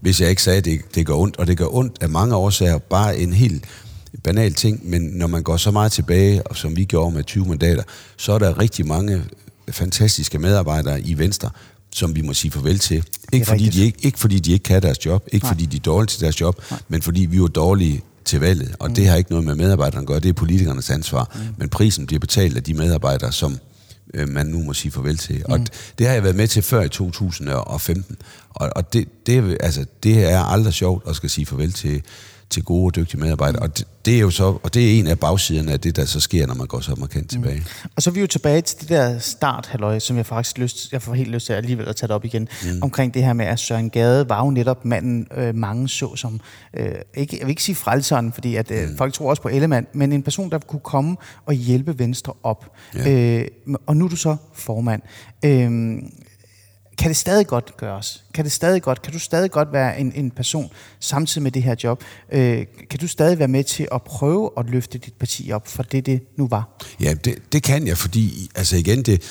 [SPEAKER 5] hvis jeg ikke sagde, at det, det gør ondt. Og det gør ondt af mange årsager. Bare en helt banal ting, men når man går så meget tilbage, og som vi gjorde med 20 mandater, så er der rigtig mange fantastiske medarbejdere i Venstre, som vi må sige farvel til. Ikke fordi, de ikke, ikke fordi de ikke kan deres job, ikke Nej. fordi de er dårlige til deres job, Nej. men fordi vi var dårlige til valget. Og mm. det har ikke noget med medarbejderne at gøre, det er politikernes ansvar. Mm. Men prisen bliver betalt af de medarbejdere, som øh, man nu må sige farvel til. Mm. Og det har jeg været med til før i 2015. Og, og det, det, altså, det er aldrig sjovt at skal sige farvel til til gode og dygtige medarbejdere. Og det, det er jo så, og det er en af bagsiderne af det, der så sker, når man går så markant mm. tilbage. Mm.
[SPEAKER 4] Og så er vi jo tilbage til det der start, halløj, som jeg faktisk lyst, jeg får helt lyst til alligevel at tage det op igen, mm. omkring det her med, at Søren Gade var jo netop manden, øh, mange så som, øh, ikke, jeg vil ikke sige frelseren, fordi at, øh, mm. folk tror også på Ellemann, men en person, der kunne komme og hjælpe Venstre op. Ja. Øh, og nu er du så formand. Øh, kan det stadig godt gøres? Kan det stadig godt? Kan du stadig godt være en, en person samtidig med det her job? Øh, kan du stadig være med til at prøve at løfte dit parti op for det, det nu var?
[SPEAKER 5] Ja, det, det kan jeg, fordi altså igen, det,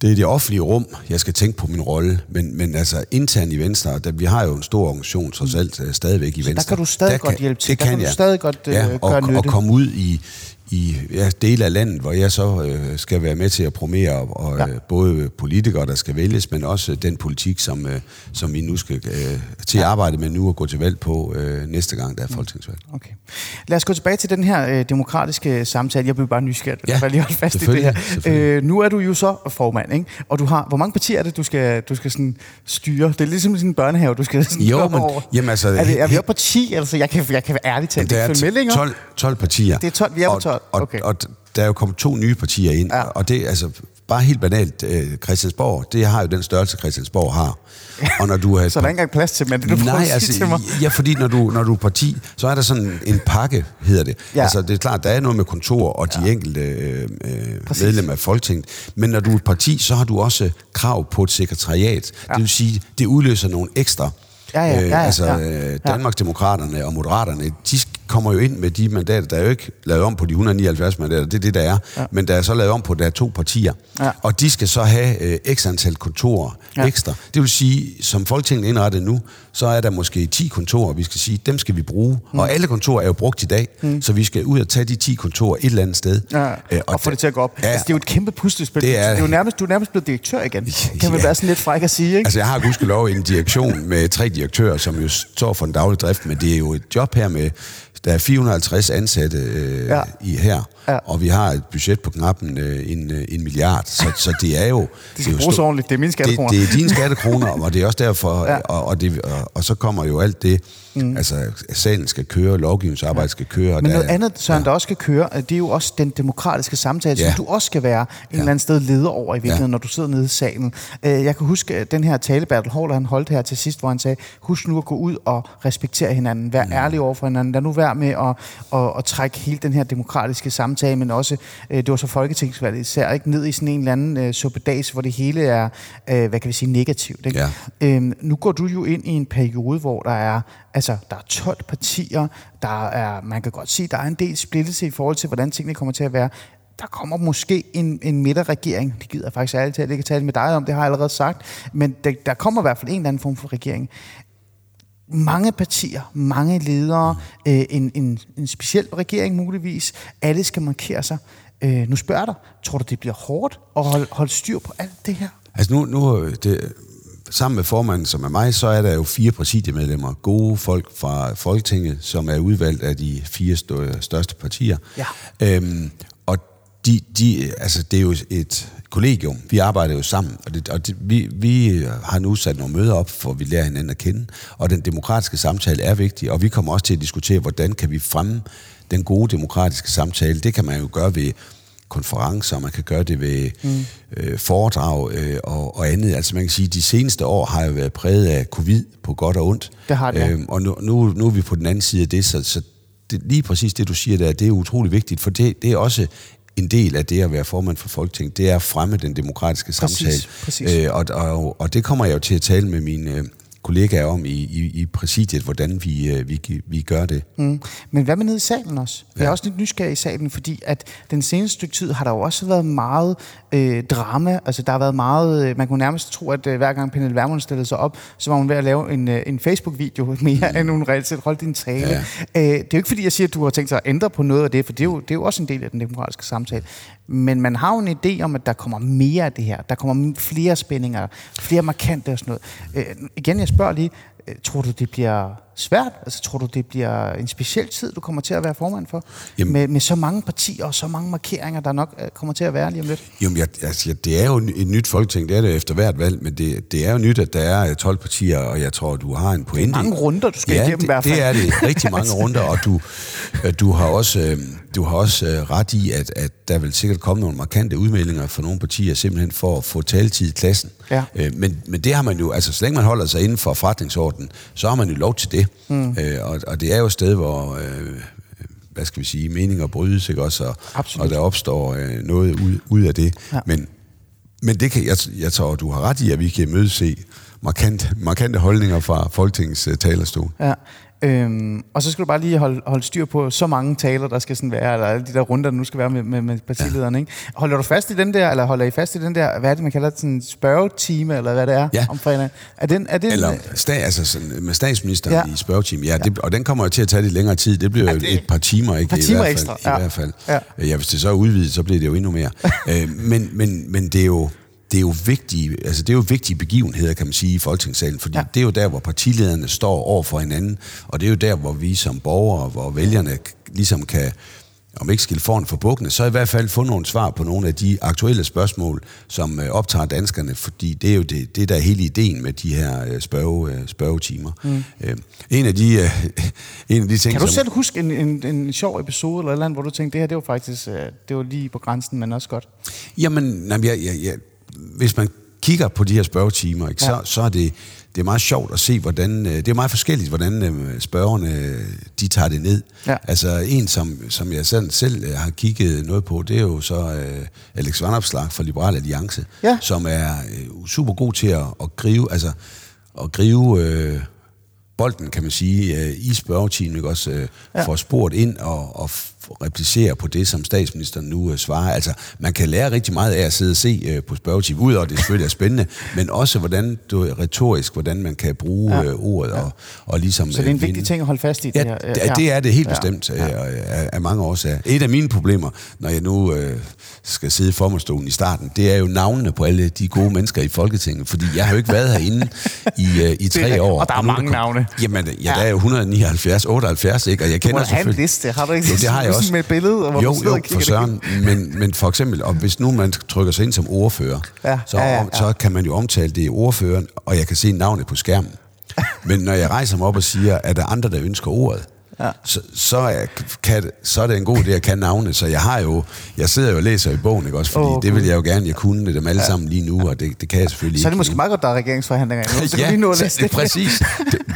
[SPEAKER 5] det er det offentlige rum, jeg skal tænke på min rolle, men, men altså internt i Venstre, der, vi har jo en stor organisation trods alt mm. stadigvæk i Venstre.
[SPEAKER 4] Så der kan du stadig der godt kan, hjælpe til,
[SPEAKER 5] det
[SPEAKER 4] der kan, kan
[SPEAKER 5] jeg.
[SPEAKER 4] du stadig godt
[SPEAKER 5] øh, ja, og,
[SPEAKER 4] gøre
[SPEAKER 5] og komme ud i, i ja, dele af landet, hvor jeg så øh, skal være med til at promere og, ja. øh, både politikere, der skal vælges, men også den politik, som, øh, som vi nu skal øh, til at arbejde med nu og gå til valg på øh, næste gang, der er mm. folketingsvalg.
[SPEAKER 4] Okay. Lad os gå tilbage til den her øh, demokratiske samtale. Jeg blev bare nysgerrig, ja, jeg lige holde fast i det her. Øh, nu er du jo så formand, ikke? og du har, hvor mange partier er det, du skal, du skal sådan styre? Det er ligesom sådan en børnehave, du skal sådan
[SPEAKER 5] jo, men, over. Jamen, altså,
[SPEAKER 4] er, det, er vi oppe på 10? Altså, jeg kan, jeg kan være ærlig til,
[SPEAKER 5] det er 12, 12 partier.
[SPEAKER 4] Det er 12, vi er på 12.
[SPEAKER 5] Og, okay. og, der er jo kommet to nye partier ind, ja. og det, altså, bare helt banalt, øh, Christiansborg, det har jo den størrelse, Christiansborg har. Og når du er,
[SPEAKER 4] Så der er ikke engang plads til, men det du prøver
[SPEAKER 5] Nej,
[SPEAKER 4] at sige
[SPEAKER 5] altså,
[SPEAKER 4] til mig.
[SPEAKER 5] ja, fordi når du, når du er parti, så er der sådan en pakke, hedder det.
[SPEAKER 4] Ja.
[SPEAKER 5] Ja. Altså, det er klart, der er noget med kontor og de ja. enkelte øh, øh,
[SPEAKER 4] Præcis.
[SPEAKER 5] medlemmer af Folketinget. Men når du er et parti, så har du også krav på et sekretariat. Ja. Det vil sige, det udløser nogle ekstra.
[SPEAKER 4] Ja, ja, ja, ja,
[SPEAKER 5] altså,
[SPEAKER 4] ja.
[SPEAKER 5] øh, Danmarksdemokraterne og Moderaterne, de kommer jo ind med de mandater, der er jo ikke lavet om på de 179 mandater, det er det, der er. Ja. Men der er så lavet om på, der er to partier.
[SPEAKER 4] Ja.
[SPEAKER 5] Og de skal så have øh, x antal kontorer
[SPEAKER 4] Ja.
[SPEAKER 5] ekstra. Det vil sige, som Folketinget indrettet nu, så er der måske 10 kontorer, vi skal sige, dem skal vi bruge. Mm. Og alle kontorer er jo brugt i dag, mm. så vi skal ud og tage de 10 kontorer et eller andet sted.
[SPEAKER 4] Ja,
[SPEAKER 5] Øh,
[SPEAKER 4] og, og få det til at gå op.
[SPEAKER 5] Ja,
[SPEAKER 4] altså, det er jo et kæmpe puslespil.
[SPEAKER 5] Det er-
[SPEAKER 4] det er jo nærmest, du er nærmest blevet direktør igen. Kan man
[SPEAKER 5] Ja.
[SPEAKER 4] være sådan lidt fræk at sige, ikke?
[SPEAKER 5] Altså, jeg har gudskelov en direktion med tre direktører, som jo står for en daglig drift, men det er jo et job her med, der er 450 ansatte øh,
[SPEAKER 4] Ja.
[SPEAKER 5] i her,
[SPEAKER 4] Ja.
[SPEAKER 5] ja. og vi har et budget på knappen øh, en, øh, en milliard, så, så det er jo...
[SPEAKER 4] Det skal
[SPEAKER 5] er jo
[SPEAKER 4] bruges ordentligt. Det er mine skattekroner.
[SPEAKER 5] Det, det er dine skattekroner, og det er også derfor,
[SPEAKER 4] Ja.
[SPEAKER 5] ja. og, og, det, og, og så kommer jo alt det, mm. altså salen skal køre, lovgivningsarbejde skal køre. og
[SPEAKER 4] Men
[SPEAKER 5] der
[SPEAKER 4] noget andet, Søren, der også skal køre, det er jo også den demokratiske samtale, som
[SPEAKER 5] Ja.
[SPEAKER 4] du også skal være en eller anden sted leder over i virkeligheden,
[SPEAKER 5] Ja.
[SPEAKER 4] når du sidder nede i salen. Øh, Jeg kan huske at den her tale, Bertel Hård, han holdt her til sidst, hvor han sagde, husk nu at gå ud og respektere hinanden, vær ærlig over for hinanden, lad nu være med at, at, at trække hele den her demokratiske samtale, men også, øh, det var så folketingsvalget især, ikke ned i sådan en eller anden øh, suppedags, hvor det hele er, øh, hvad kan vi sige, negativt. Ikke?
[SPEAKER 5] Ja.
[SPEAKER 4] Øhm, nu går du jo ind i en periode, hvor der er, altså, der er 12 partier, der er, man kan godt sige, der er en del splittelse i forhold til, hvordan tingene kommer til at være. Der kommer måske en, en midterregering. Det gider jeg faktisk ærligt talt ikke tale med dig om, det har jeg allerede sagt. Men der, der kommer i hvert fald en eller anden form for regering. Mange partier, mange ledere, øh, en, en, en speciel regering muligvis. Alle skal markere sig. Øh, nu spørger dig, tror du, det bliver hårdt at holde, holde styr på alt det her?
[SPEAKER 5] Altså nu, nu det, sammen med formanden, som er mig, så er der jo fire præsidiemedlemmer, gode folk fra Folketinget, som er udvalgt af de fire stø- største partier.
[SPEAKER 4] Ja.
[SPEAKER 5] Øhm, og de, de, altså det er jo et kollegium. Vi arbejder jo sammen, og, det, og det, vi, vi har nu sat nogle møder op, for vi lærer hinanden at kende. Og den demokratiske samtale er vigtig, og vi kommer også til at diskutere, hvordan kan vi fremme den gode demokratiske samtale. Det kan man jo gøre ved konferencer, man kan gøre det ved mm. øh, foredrag øh, og, og andet. Altså man kan sige, at de seneste år har jo været præget af covid på godt og ondt.
[SPEAKER 4] Det har det.
[SPEAKER 5] Øhm, og nu, nu, nu er vi på den anden side af det, så, så det, lige præcis det, du siger der, det er utrolig vigtigt, for det, det er også en del af det at være formand for Folketinget, det er at fremme den demokratiske
[SPEAKER 4] Præcis,
[SPEAKER 5] samtale.
[SPEAKER 4] præcis.
[SPEAKER 5] Øh, og, og, og det kommer jeg jo til at tale med mine øh, kollegaer om i, i, i præsidiet, hvordan vi, øh, vi, vi gør det. Mm.
[SPEAKER 4] Men hvad med nede i salen også? Jeg er
[SPEAKER 5] Ja.
[SPEAKER 4] også lidt nysgerrig i salen, fordi at den seneste stykke tid har der jo også været meget øh, drama. Altså der har været meget, øh, man kunne nærmest tro, at øh, hver gang Pernille Vermund stillede sig op, så var hun ved at lave en, øh, en Facebook-video mere, mm. end hun reelt set holdt din tale.
[SPEAKER 5] Ja.
[SPEAKER 4] Øh, det er jo ikke fordi, jeg siger, at du har tænkt sig at ændre på noget af det, for det er jo, det er jo også en del af den demokratiske samtale. Men man har jo en idé om, at der kommer mere af det her. Der kommer flere spændinger, flere markante og sådan noget. Øh, igen, jeg spørger lige, øh, tror du, det bliver svært? Altså, tror du, det bliver en speciel tid, du kommer til at være formand for?
[SPEAKER 5] Jamen-
[SPEAKER 4] Med, med så mange partier og så mange markeringer, der nok øh, kommer til at være lige om lidt.
[SPEAKER 5] Jo, men jeg, altså, det er jo et nyt folketing, det er det efter hvert valg, men det, det er jo nyt, at der er 12 partier, og jeg tror, du har en pointe.
[SPEAKER 4] mange runder, du skal
[SPEAKER 5] ja,
[SPEAKER 4] igennem i
[SPEAKER 5] det,
[SPEAKER 4] hvert fald.
[SPEAKER 5] det er det. Rigtig mange runder, og du, øh, du har også, øh, du har også øh, ret i, at, at der vil sikkert komme nogle markante udmeldinger for nogle partier, simpelthen for at få taletid i klassen.
[SPEAKER 4] Ja.
[SPEAKER 5] Øh, men, men det har man jo, altså så længe man holder sig inden for forretningsordenen, så har man jo lov til det. Mm. Øh, og, og det er jo et sted, hvor... Øh, hvad skal vi sige, meninger brydes, ikke også? Og,
[SPEAKER 4] Absolut.
[SPEAKER 5] og der opstår øh, noget ud, ud af det.
[SPEAKER 4] Ja.
[SPEAKER 5] Men, men det kan, jeg, jeg tror, du har ret i, at vi kan mødese markante, markante holdninger fra Folketingets uh, talerstol.
[SPEAKER 4] Ja. Øhm, og så skal du bare lige holde, holde styr på så mange taler, der skal sådan være, eller alle de der runder, der nu skal være med, med, med partilederne. Ikke? Holder du fast i den der, eller holder I fast i den der, hvad er det, man kalder det, sådan spørgetime, eller hvad det er,
[SPEAKER 5] Ja.
[SPEAKER 4] om fredagen? Er den, er den,
[SPEAKER 5] Eller sta, altså sådan, med statsministeren
[SPEAKER 4] Ja.
[SPEAKER 5] ja. i spørgetime. Ja, det, og den kommer jo til at tage lidt længere tid. Det bliver jo
[SPEAKER 4] det-
[SPEAKER 5] et par timer, ikke?
[SPEAKER 4] par
[SPEAKER 5] I
[SPEAKER 4] timer
[SPEAKER 5] hvert
[SPEAKER 4] ekstra,
[SPEAKER 5] fald,
[SPEAKER 4] ja.
[SPEAKER 5] I hvert fald.
[SPEAKER 4] Ja.
[SPEAKER 5] Ja. hvis det så er udvidet, så bliver det jo endnu mere. øh, men, men, men det er jo det er jo vigtige, altså det er jo vigtige begivenheder, kan man sige, i Folketingssalen, fordi
[SPEAKER 4] Ja.
[SPEAKER 5] det er jo der, hvor partilederne står over for hinanden, og det er jo der, hvor vi som borgere, hvor vælgerne ligesom kan, om ikke skille foran for bukkene, så i hvert fald få nogle svar på nogle af de aktuelle spørgsmål, som øh, optager danskerne, fordi det er jo det, det der er hele ideen med de her øh, spørge, øh, spørgetimer. Mm. En, af de, en af de ting,
[SPEAKER 4] kan du
[SPEAKER 5] som...
[SPEAKER 4] selv huske en, en, en sjov episode, eller et eller andet, hvor du tænkte, det her, det var faktisk, det var lige på grænsen, men også godt?
[SPEAKER 5] Jamen, jamen jeg, jeg, jeg, hvis man kigger på de her spørgetimer, ikke,
[SPEAKER 4] Ja.
[SPEAKER 5] så, så er det, det er meget sjovt at se, hvordan... øh, Det er meget forskelligt, hvordan øh, spørgerne de tager det ned.
[SPEAKER 4] Ja.
[SPEAKER 5] Altså en, som, som jeg selv, selv øh, har kigget noget på, det er jo så øh, Alex Vanopslag fra Liberal Alliance,
[SPEAKER 4] Ja.
[SPEAKER 5] som er øh, super god til at, at gribe, altså, at gribe øh, bolden, kan man sige, øh, i spørgetimen, ikke også? Øh,
[SPEAKER 4] Ja.
[SPEAKER 5] får spurgt ind og, og replicere på det, som statsministeren nu øh, svarer. Altså, man kan lære rigtig meget af at sidde og se øh, på spørgetimen, udover at det selvfølgelig er spændende, men også hvordan du, retorisk, hvordan man kan bruge
[SPEAKER 4] Ja.
[SPEAKER 5] øh, ordet og, og ligesom...
[SPEAKER 4] Så det er en
[SPEAKER 5] øh,
[SPEAKER 4] vigtig
[SPEAKER 5] vinde.
[SPEAKER 4] ting at holde fast i.
[SPEAKER 5] Ja,
[SPEAKER 4] det, her,
[SPEAKER 5] det, det er det helt
[SPEAKER 4] Ja.
[SPEAKER 5] bestemt ja. af, af mange årsager. Et af mine problemer, når jeg nu øh, skal sidde i formandsstolen i starten, det er jo navnene på alle de gode mennesker i Folketinget, fordi jeg har jo ikke været herinde i, øh, i tre år.
[SPEAKER 4] Og der er
[SPEAKER 5] nu
[SPEAKER 4] mange navne.
[SPEAKER 5] Jamen, ja, der er jo 179, 78, ikke? Og jeg
[SPEAKER 4] Du må
[SPEAKER 5] kender
[SPEAKER 4] have en liste, har du ikke?
[SPEAKER 5] Jo, det har jeg også.
[SPEAKER 4] Med et billede, hvor
[SPEAKER 5] jo,
[SPEAKER 4] sidder
[SPEAKER 5] jo,
[SPEAKER 4] og
[SPEAKER 5] for søren. Men, men for eksempel, og hvis nu man trykker sig ind som ordfører,
[SPEAKER 4] Ja,
[SPEAKER 5] så,
[SPEAKER 4] ja, ja, ja.
[SPEAKER 5] så kan man jo omtale det i ordføreren, og jeg kan se navnet på skærmen. Men når jeg rejser mig op og siger, at der er andre, der ønsker ordet,
[SPEAKER 4] Ja.
[SPEAKER 5] ja. så, så, er, kan, så er det en god idé at kan navne. Så jeg har jo, jeg sidder jo og læser i bogen, ikke også? Fordi oh, det vil jeg jo gerne, jeg kunne dem alle sammen lige nu, og det, det kan jeg selvfølgelig
[SPEAKER 4] Så er det måske
[SPEAKER 5] nu.
[SPEAKER 4] meget godt, der er regeringsforhandlinger endnu. Så kan vi nå at læse
[SPEAKER 5] det, præcis.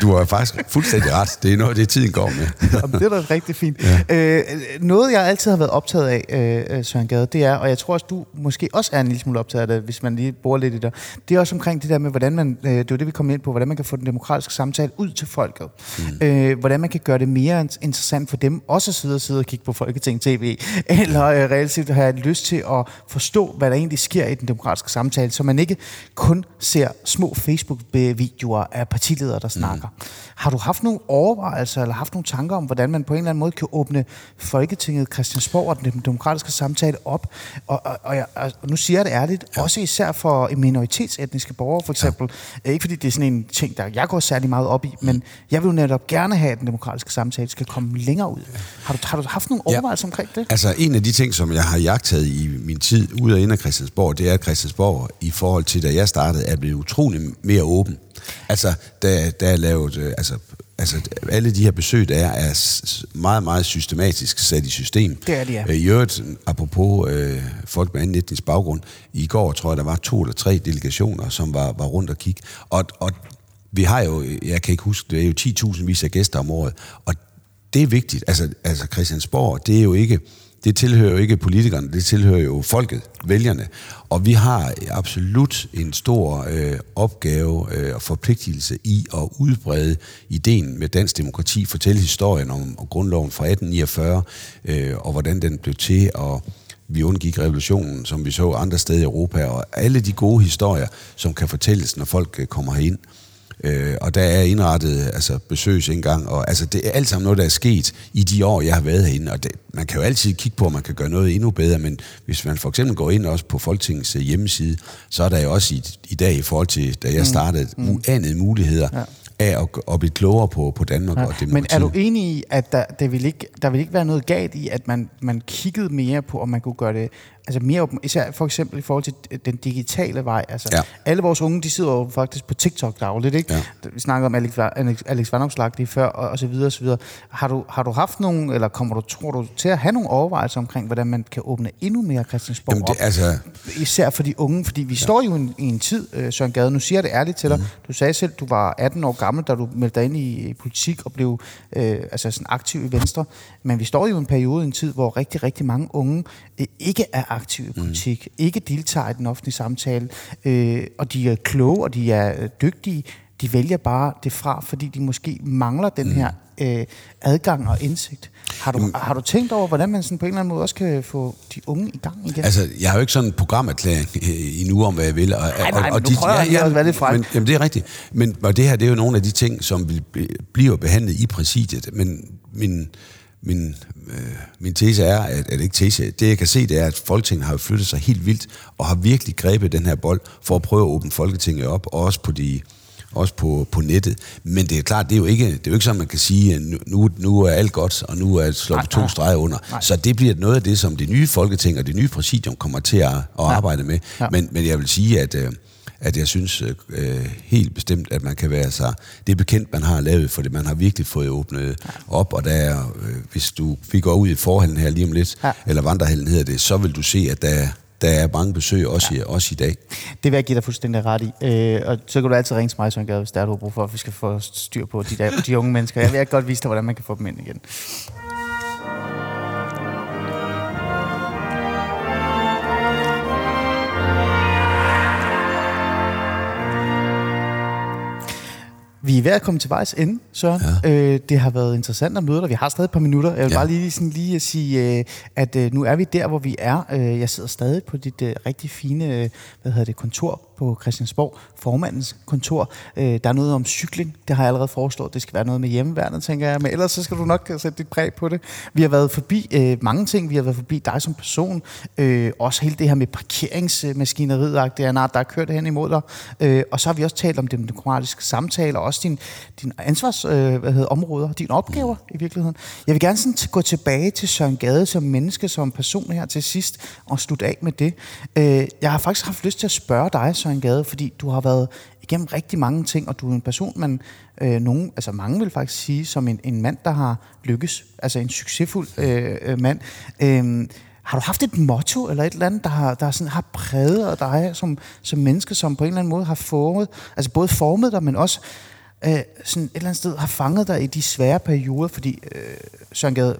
[SPEAKER 5] Du har faktisk fuldstændig ret. Det er noget det, tiden går med.
[SPEAKER 4] Jamen, det er da rigtig fint. Ja. Øh, noget, jeg altid har været optaget af, øh, Søren Gade, det er, og jeg tror også, du måske også er en lille smule optaget af det, hvis man lige bor lidt i det, det er også omkring det der med, hvordan man, øh, det er jo det, vi kommer ind på, hvordan man kan få den demokratiske samtale ud til folket. Mm. Øh, hvordan man kan gøre det mere int- interessant for dem, også at sidde og, sidde og kigge på Folketing TV, eller øh, reelt set have lyst til at forstå, hvad der egentlig sker i den demokratiske samtale, så man ikke kun ser små Facebook-videoer af partiledere, der snakker. Mm. Har du haft nogle overvejelser, eller haft nogle tanker om, hvordan man på en eller anden måde kan åbne Folketinget, Christiansborg og den demokratiske samtale op? Og, og, og, og nu siger jeg det ærligt, ja. også især for minoritetsetniske borgere for eksempel. Ja. Ikke fordi det er sådan en ting, der jeg går særlig meget op i, men jeg vil jo netop gerne have, den demokratiske samtale skal komme længere ud. Har du, har du haft nogle
[SPEAKER 5] Ja.
[SPEAKER 4] overvejelser omkring det?
[SPEAKER 5] Altså, en af de ting, som jeg har jagtet i min tid ud og ind af Christiansborg, det er, at Christiansborg i forhold til, da jeg startede, er blevet utrolig mere åben. Altså, der, der er lavet... øh, Altså, altså, alle de her besøg, der er, er meget, meget systematisk sat i system.
[SPEAKER 4] Det er de, ja.
[SPEAKER 5] Øh, I øvrigt, apropos øh, folk med anden etnisk baggrund, i går tror jeg, der var to eller tre delegationer, som var, var rundt og kigge. Og, og vi har jo, jeg kan ikke huske, det er jo 10.000 vis af gæster om året, og det er vigtigt. Altså, altså Christiansborg, det er jo ikke, det tilhører jo ikke politikerne, det tilhører jo folket, vælgerne. Og vi har absolut en stor øh, opgave øh, og forpligtelse i at udbrede ideen med dansk demokrati, fortælle historien om, om grundloven fra 1849, øh, og hvordan den blev til, og vi undgik revolutionen, som vi så andre steder i Europa, og alle de gode historier, som kan fortælles, når folk øh, kommer herind. Øh, og der er indrettet altså, besøgsindgang, og altså, det er alt sammen noget, der er sket i de år, jeg har været herinde. Og det, man kan jo altid kigge på, om man kan gøre noget endnu bedre, men hvis man for eksempel går ind også på Folketingets øh, hjemmeside, så er der jo også i, i dag, i forhold til da jeg startede, mm. uanede muligheder
[SPEAKER 4] Ja.
[SPEAKER 5] af at, at blive klogere på, på Danmark og
[SPEAKER 4] Ja.
[SPEAKER 5] demokratiet.
[SPEAKER 4] Men er du enig i, at der, der, vil ikke, der vil ikke være noget galt i, at man, man kiggede mere på, om man kunne gøre det altså mere åben, især for eksempel i forhold til den digitale vej. Altså,
[SPEAKER 5] Ja.
[SPEAKER 4] Alle vores unge, de sidder jo faktisk på TikTok dagligt, ikke?
[SPEAKER 5] Ja.
[SPEAKER 4] Vi snakkede om Alex, Alex, Alex Vandomslag lige før, og, og så videre, og så videre. Har du, har du haft nogle, eller kommer du, tror du, til at have nogle overvejelser omkring, hvordan man kan åbne endnu mere Christiansborg
[SPEAKER 5] Jamen, det,
[SPEAKER 4] op?
[SPEAKER 5] altså,
[SPEAKER 4] Især for de unge, fordi vi ja. står jo i en, i en tid, øh, Søren Gade, nu siger jeg det ærligt til dig, mm. du sagde selv, du var 18 år gammel, da du meldte dig ind i, i politik og blev øh, altså sådan aktiv i Venstre, men vi står jo i en periode, en tid, hvor rigtig, rigtig mange unge øh, ikke er aktive i politik, mm. ikke deltager i den offentlige samtale, øh, og de er kloge, og de er øh, dygtige, de vælger bare det fra, fordi de måske mangler den
[SPEAKER 5] Mhm.
[SPEAKER 4] her øh, adgang og indsigt. Har du, har du tænkt over, hvordan man sådan på en eller anden måde også kan få de unge i gang igen?
[SPEAKER 5] Altså, jeg har jo ikke sådan en programerklæring øh, endnu om, hvad jeg vil. Og,
[SPEAKER 4] Nej, nej, men nu prøver jeg lige at være lidt fræk.
[SPEAKER 5] Men, jamen, det er rigtigt. Men og det her, det er jo nogle af de ting, som vil bli- bliver behandlet i præsidiet. Men min, min, øh, min tese er, at, at ikke tese, det jeg kan se, det er, at Folketinget har flyttet sig helt vildt, og har virkelig grebet den her bold, for at prøve at åbne Folketinget op, og også på de også på, på nettet. Men det er klart, det er jo ikke, det er jo ikke sådan, man kan sige, at nu- nu, er alt godt, og nu er det slået to streger under.
[SPEAKER 4] Nej.
[SPEAKER 5] Så det bliver noget af det, som det nye Folketing og det nye præsidium kommer til at, at arbejde med.
[SPEAKER 4] Ja.
[SPEAKER 5] Men, men jeg vil sige, at, øh, at jeg synes øh, helt bestemt, at man kan være sig det er bekendt, man har lavet, for det man har virkelig fået åbnet op, og der er, øh, hvis du vi går ud i forhallen her lige om lidt,
[SPEAKER 4] Ja.
[SPEAKER 5] eller vandrehallen hedder det, så vil du se, at der, der er mange besøg, også, ja. i, også i dag.
[SPEAKER 4] Det vil jeg give dig fuldstændig ret i. Øh, og så kan du altid ringe til mig, Søren Gade, hvis der er du har brug for, at vi skal få styr på de, der, de unge mennesker. Jeg vil godt vise dig, hvordan man kan få dem ind igen. Vi er ved at komme til vejs ende, så ja. øh, det har været interessant at møde dig. Vi har stadig et par minutter. Jeg vil ja. bare lige, sådan, lige at sige, øh, at øh, nu er vi der, hvor vi er. Øh, jeg sidder stadig på dit øh, rigtig fine øh, hvad hedder det, kontor på Christiansborg, formandens kontor. Øh, der er noget om cykling, det har jeg allerede foreslået. Det skal være noget med hjemmeværnet, tænker jeg. Men ellers så skal du nok sætte dit præg på det. Vi har været forbi øh, mange ting. Vi har været forbi dig som person. Øh, også hele det her med parkeringsmaskineriet, det er, der har kørt hen imod dig. Øh, og så har vi også talt om demokratiske samtale, og også din, din ansvars, øh, hvad hedder, områder, dine opgaver i virkeligheden. Jeg vil gerne sådan gå tilbage til Søren Gade som menneske, som person her til sidst, og slutte af med det. Øh, jeg har faktisk haft lyst til at spørge dig, Søren Gade, fordi du har været igennem rigtig mange ting, og du er en person, man øh, nogen, altså mange vil faktisk sige, som en, en mand, der har lykkes, altså en succesfuld øh, øh mand. Øh, har du haft et motto eller et eller andet, der har, der sådan har præget dig som, som menneske, som på en eller anden måde har formet, altså både formet dig, men også øh, sådan et eller andet sted har fanget dig i de svære perioder? Fordi, øh, Søren Gade,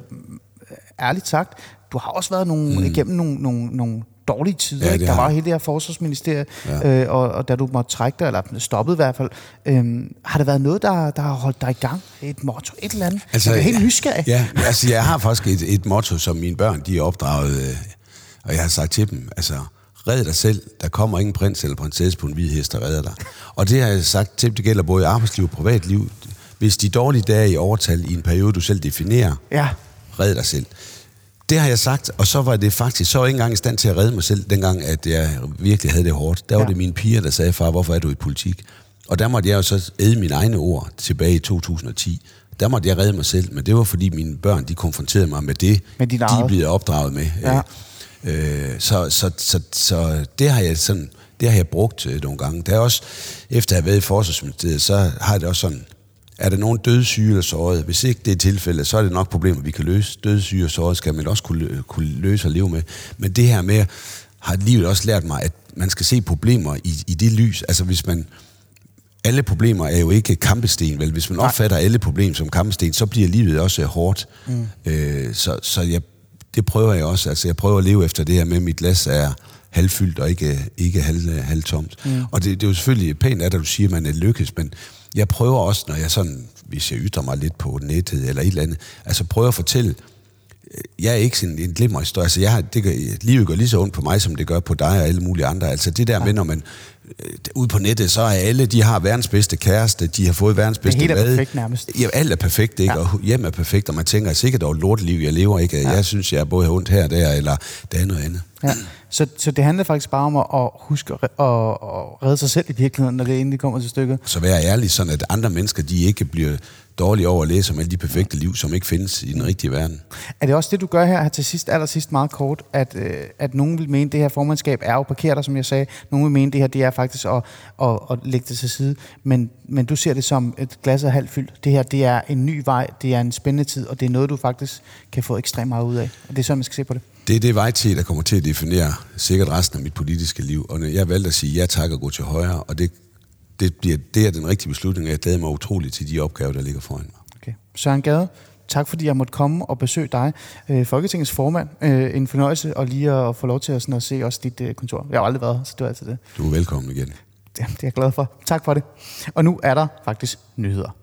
[SPEAKER 4] ærligt sagt, du har også været nogle, mm. igennem nogle, nogle, nogle dårlige tider. Ja, ikke? Der var hele det her forsvarsministeriet, ja. øh, og, og da du måtte trække dig, eller stoppet i hvert fald, øh, har det været noget, der, der har holdt dig i gang? Et motto, et eller andet? Altså, jeg er helt nysgerrig.
[SPEAKER 5] Ja, altså jeg har faktisk et, et motto, som mine børn de er opdraget, øh, og jeg har sagt til dem, altså red dig selv, der kommer ingen prins eller prinsesse på en hvid hest, der redder dig. Og det har jeg sagt til, det gælder både i arbejdsliv og privatliv. Hvis de dårlige dage i overtal i en periode, du selv definerer, ja. red dig selv. Det har jeg sagt, og så var det faktisk, så var jeg ikke engang i stand til at redde mig selv, dengang at jeg virkelig havde det hårdt. Der var ja. det mine piger, der sagde, far, hvorfor er du i politik? Og der måtte jeg jo så æde mine egne ord tilbage i 2010. Der måtte jeg redde mig selv, men det var fordi mine børn, de konfronterede mig med det, med de blevet opdraget med. Ja. Øh, så, så, så, så det har jeg sådan, det har jeg brugt øh, nogle gange. Der er også, efter at have været i forsvarsministeriet, så har det også sådan, er der nogen dødssyge eller såret? Hvis ikke det er tilfældet, så er det nok problemer, vi kan løse. Dødssyge og såret skal man også kunne, kunne løse og leve med. Men det her med, har livet også lært mig, at man skal se problemer i, i det lys. Altså hvis man, alle problemer er jo ikke kampesten, vel? Hvis man Nej. opfatter alle problemer som kampesten, så bliver livet også hårdt. Mm. Øh, så, så jeg det prøver jeg også. Altså, jeg prøver at leve efter det her med, at mit glas er halvfyldt og ikke, ikke halv, halvtomt. Mm. Og det, det er jo selvfølgelig pænt, at du siger, at man er lykkes, men jeg prøver også, når jeg sådan, hvis jeg ytrer mig lidt på nettet eller et eller andet, altså prøver at fortælle, jeg er ikke sådan en glimmerhistorie. Altså, jeg har, det gør, livet går lige så ondt på mig, som det gør på dig og alle mulige andre. Altså det der ja. med, når man øh, ude på nettet, så er alle, de har verdens bedste kæreste, de har fået verdens bedste
[SPEAKER 4] mad. Det
[SPEAKER 5] er
[SPEAKER 4] perfekt nærmest.
[SPEAKER 5] Ja, alt er perfekt, ikke? Ja. Og hjem er perfekt, og man tænker, sikkert dog lorteliv, jeg lever, ikke? Ja. Jeg synes, jeg er både ondt her og der, eller det er noget andet.
[SPEAKER 4] Ja. Så, så det handler faktisk bare om at, huske at, at, at redde sig selv i virkeligheden, når det endelig kommer til stykket.
[SPEAKER 5] Så vær ærlig, sådan at andre mennesker, de ikke bliver dårlige over at læse om alle de perfekte liv, som ikke findes i den rigtige verden.
[SPEAKER 4] Er det også det, du gør her, her til sidst, allersidst meget kort, at, øh, at nogen vil mene, at det her formandskab er jo parkeret, som jeg sagde. Nogen vil mene, at det her det er faktisk at, at, at lægge det til side. Men, men du ser det som et glas er halvt fyldt. Det her det er en ny vej, det er en spændende tid, og det er noget, du faktisk kan få ekstremt meget ud af. Og det er sådan, man skal se på det.
[SPEAKER 5] Det er det vejtid, der kommer til at definere sikkert resten af mit politiske liv. Og jeg valgte at sige ja tak og gå til højre, og det, det, bliver, det er den rigtige beslutning, og jeg glæder mig utroligt til de opgaver, der ligger foran mig.
[SPEAKER 4] Okay. Søren Gade, tak fordi jeg måtte komme og besøge dig, øh, Folketingets formand. Øh, en fornøjelse og lige at få lov til at, sådan, at se også dit øh, kontor. Jeg har aldrig været så det er altid det.
[SPEAKER 5] Du er velkommen igen.
[SPEAKER 4] Ja, det er jeg glad for. Tak for det. Og nu er der faktisk nyheder.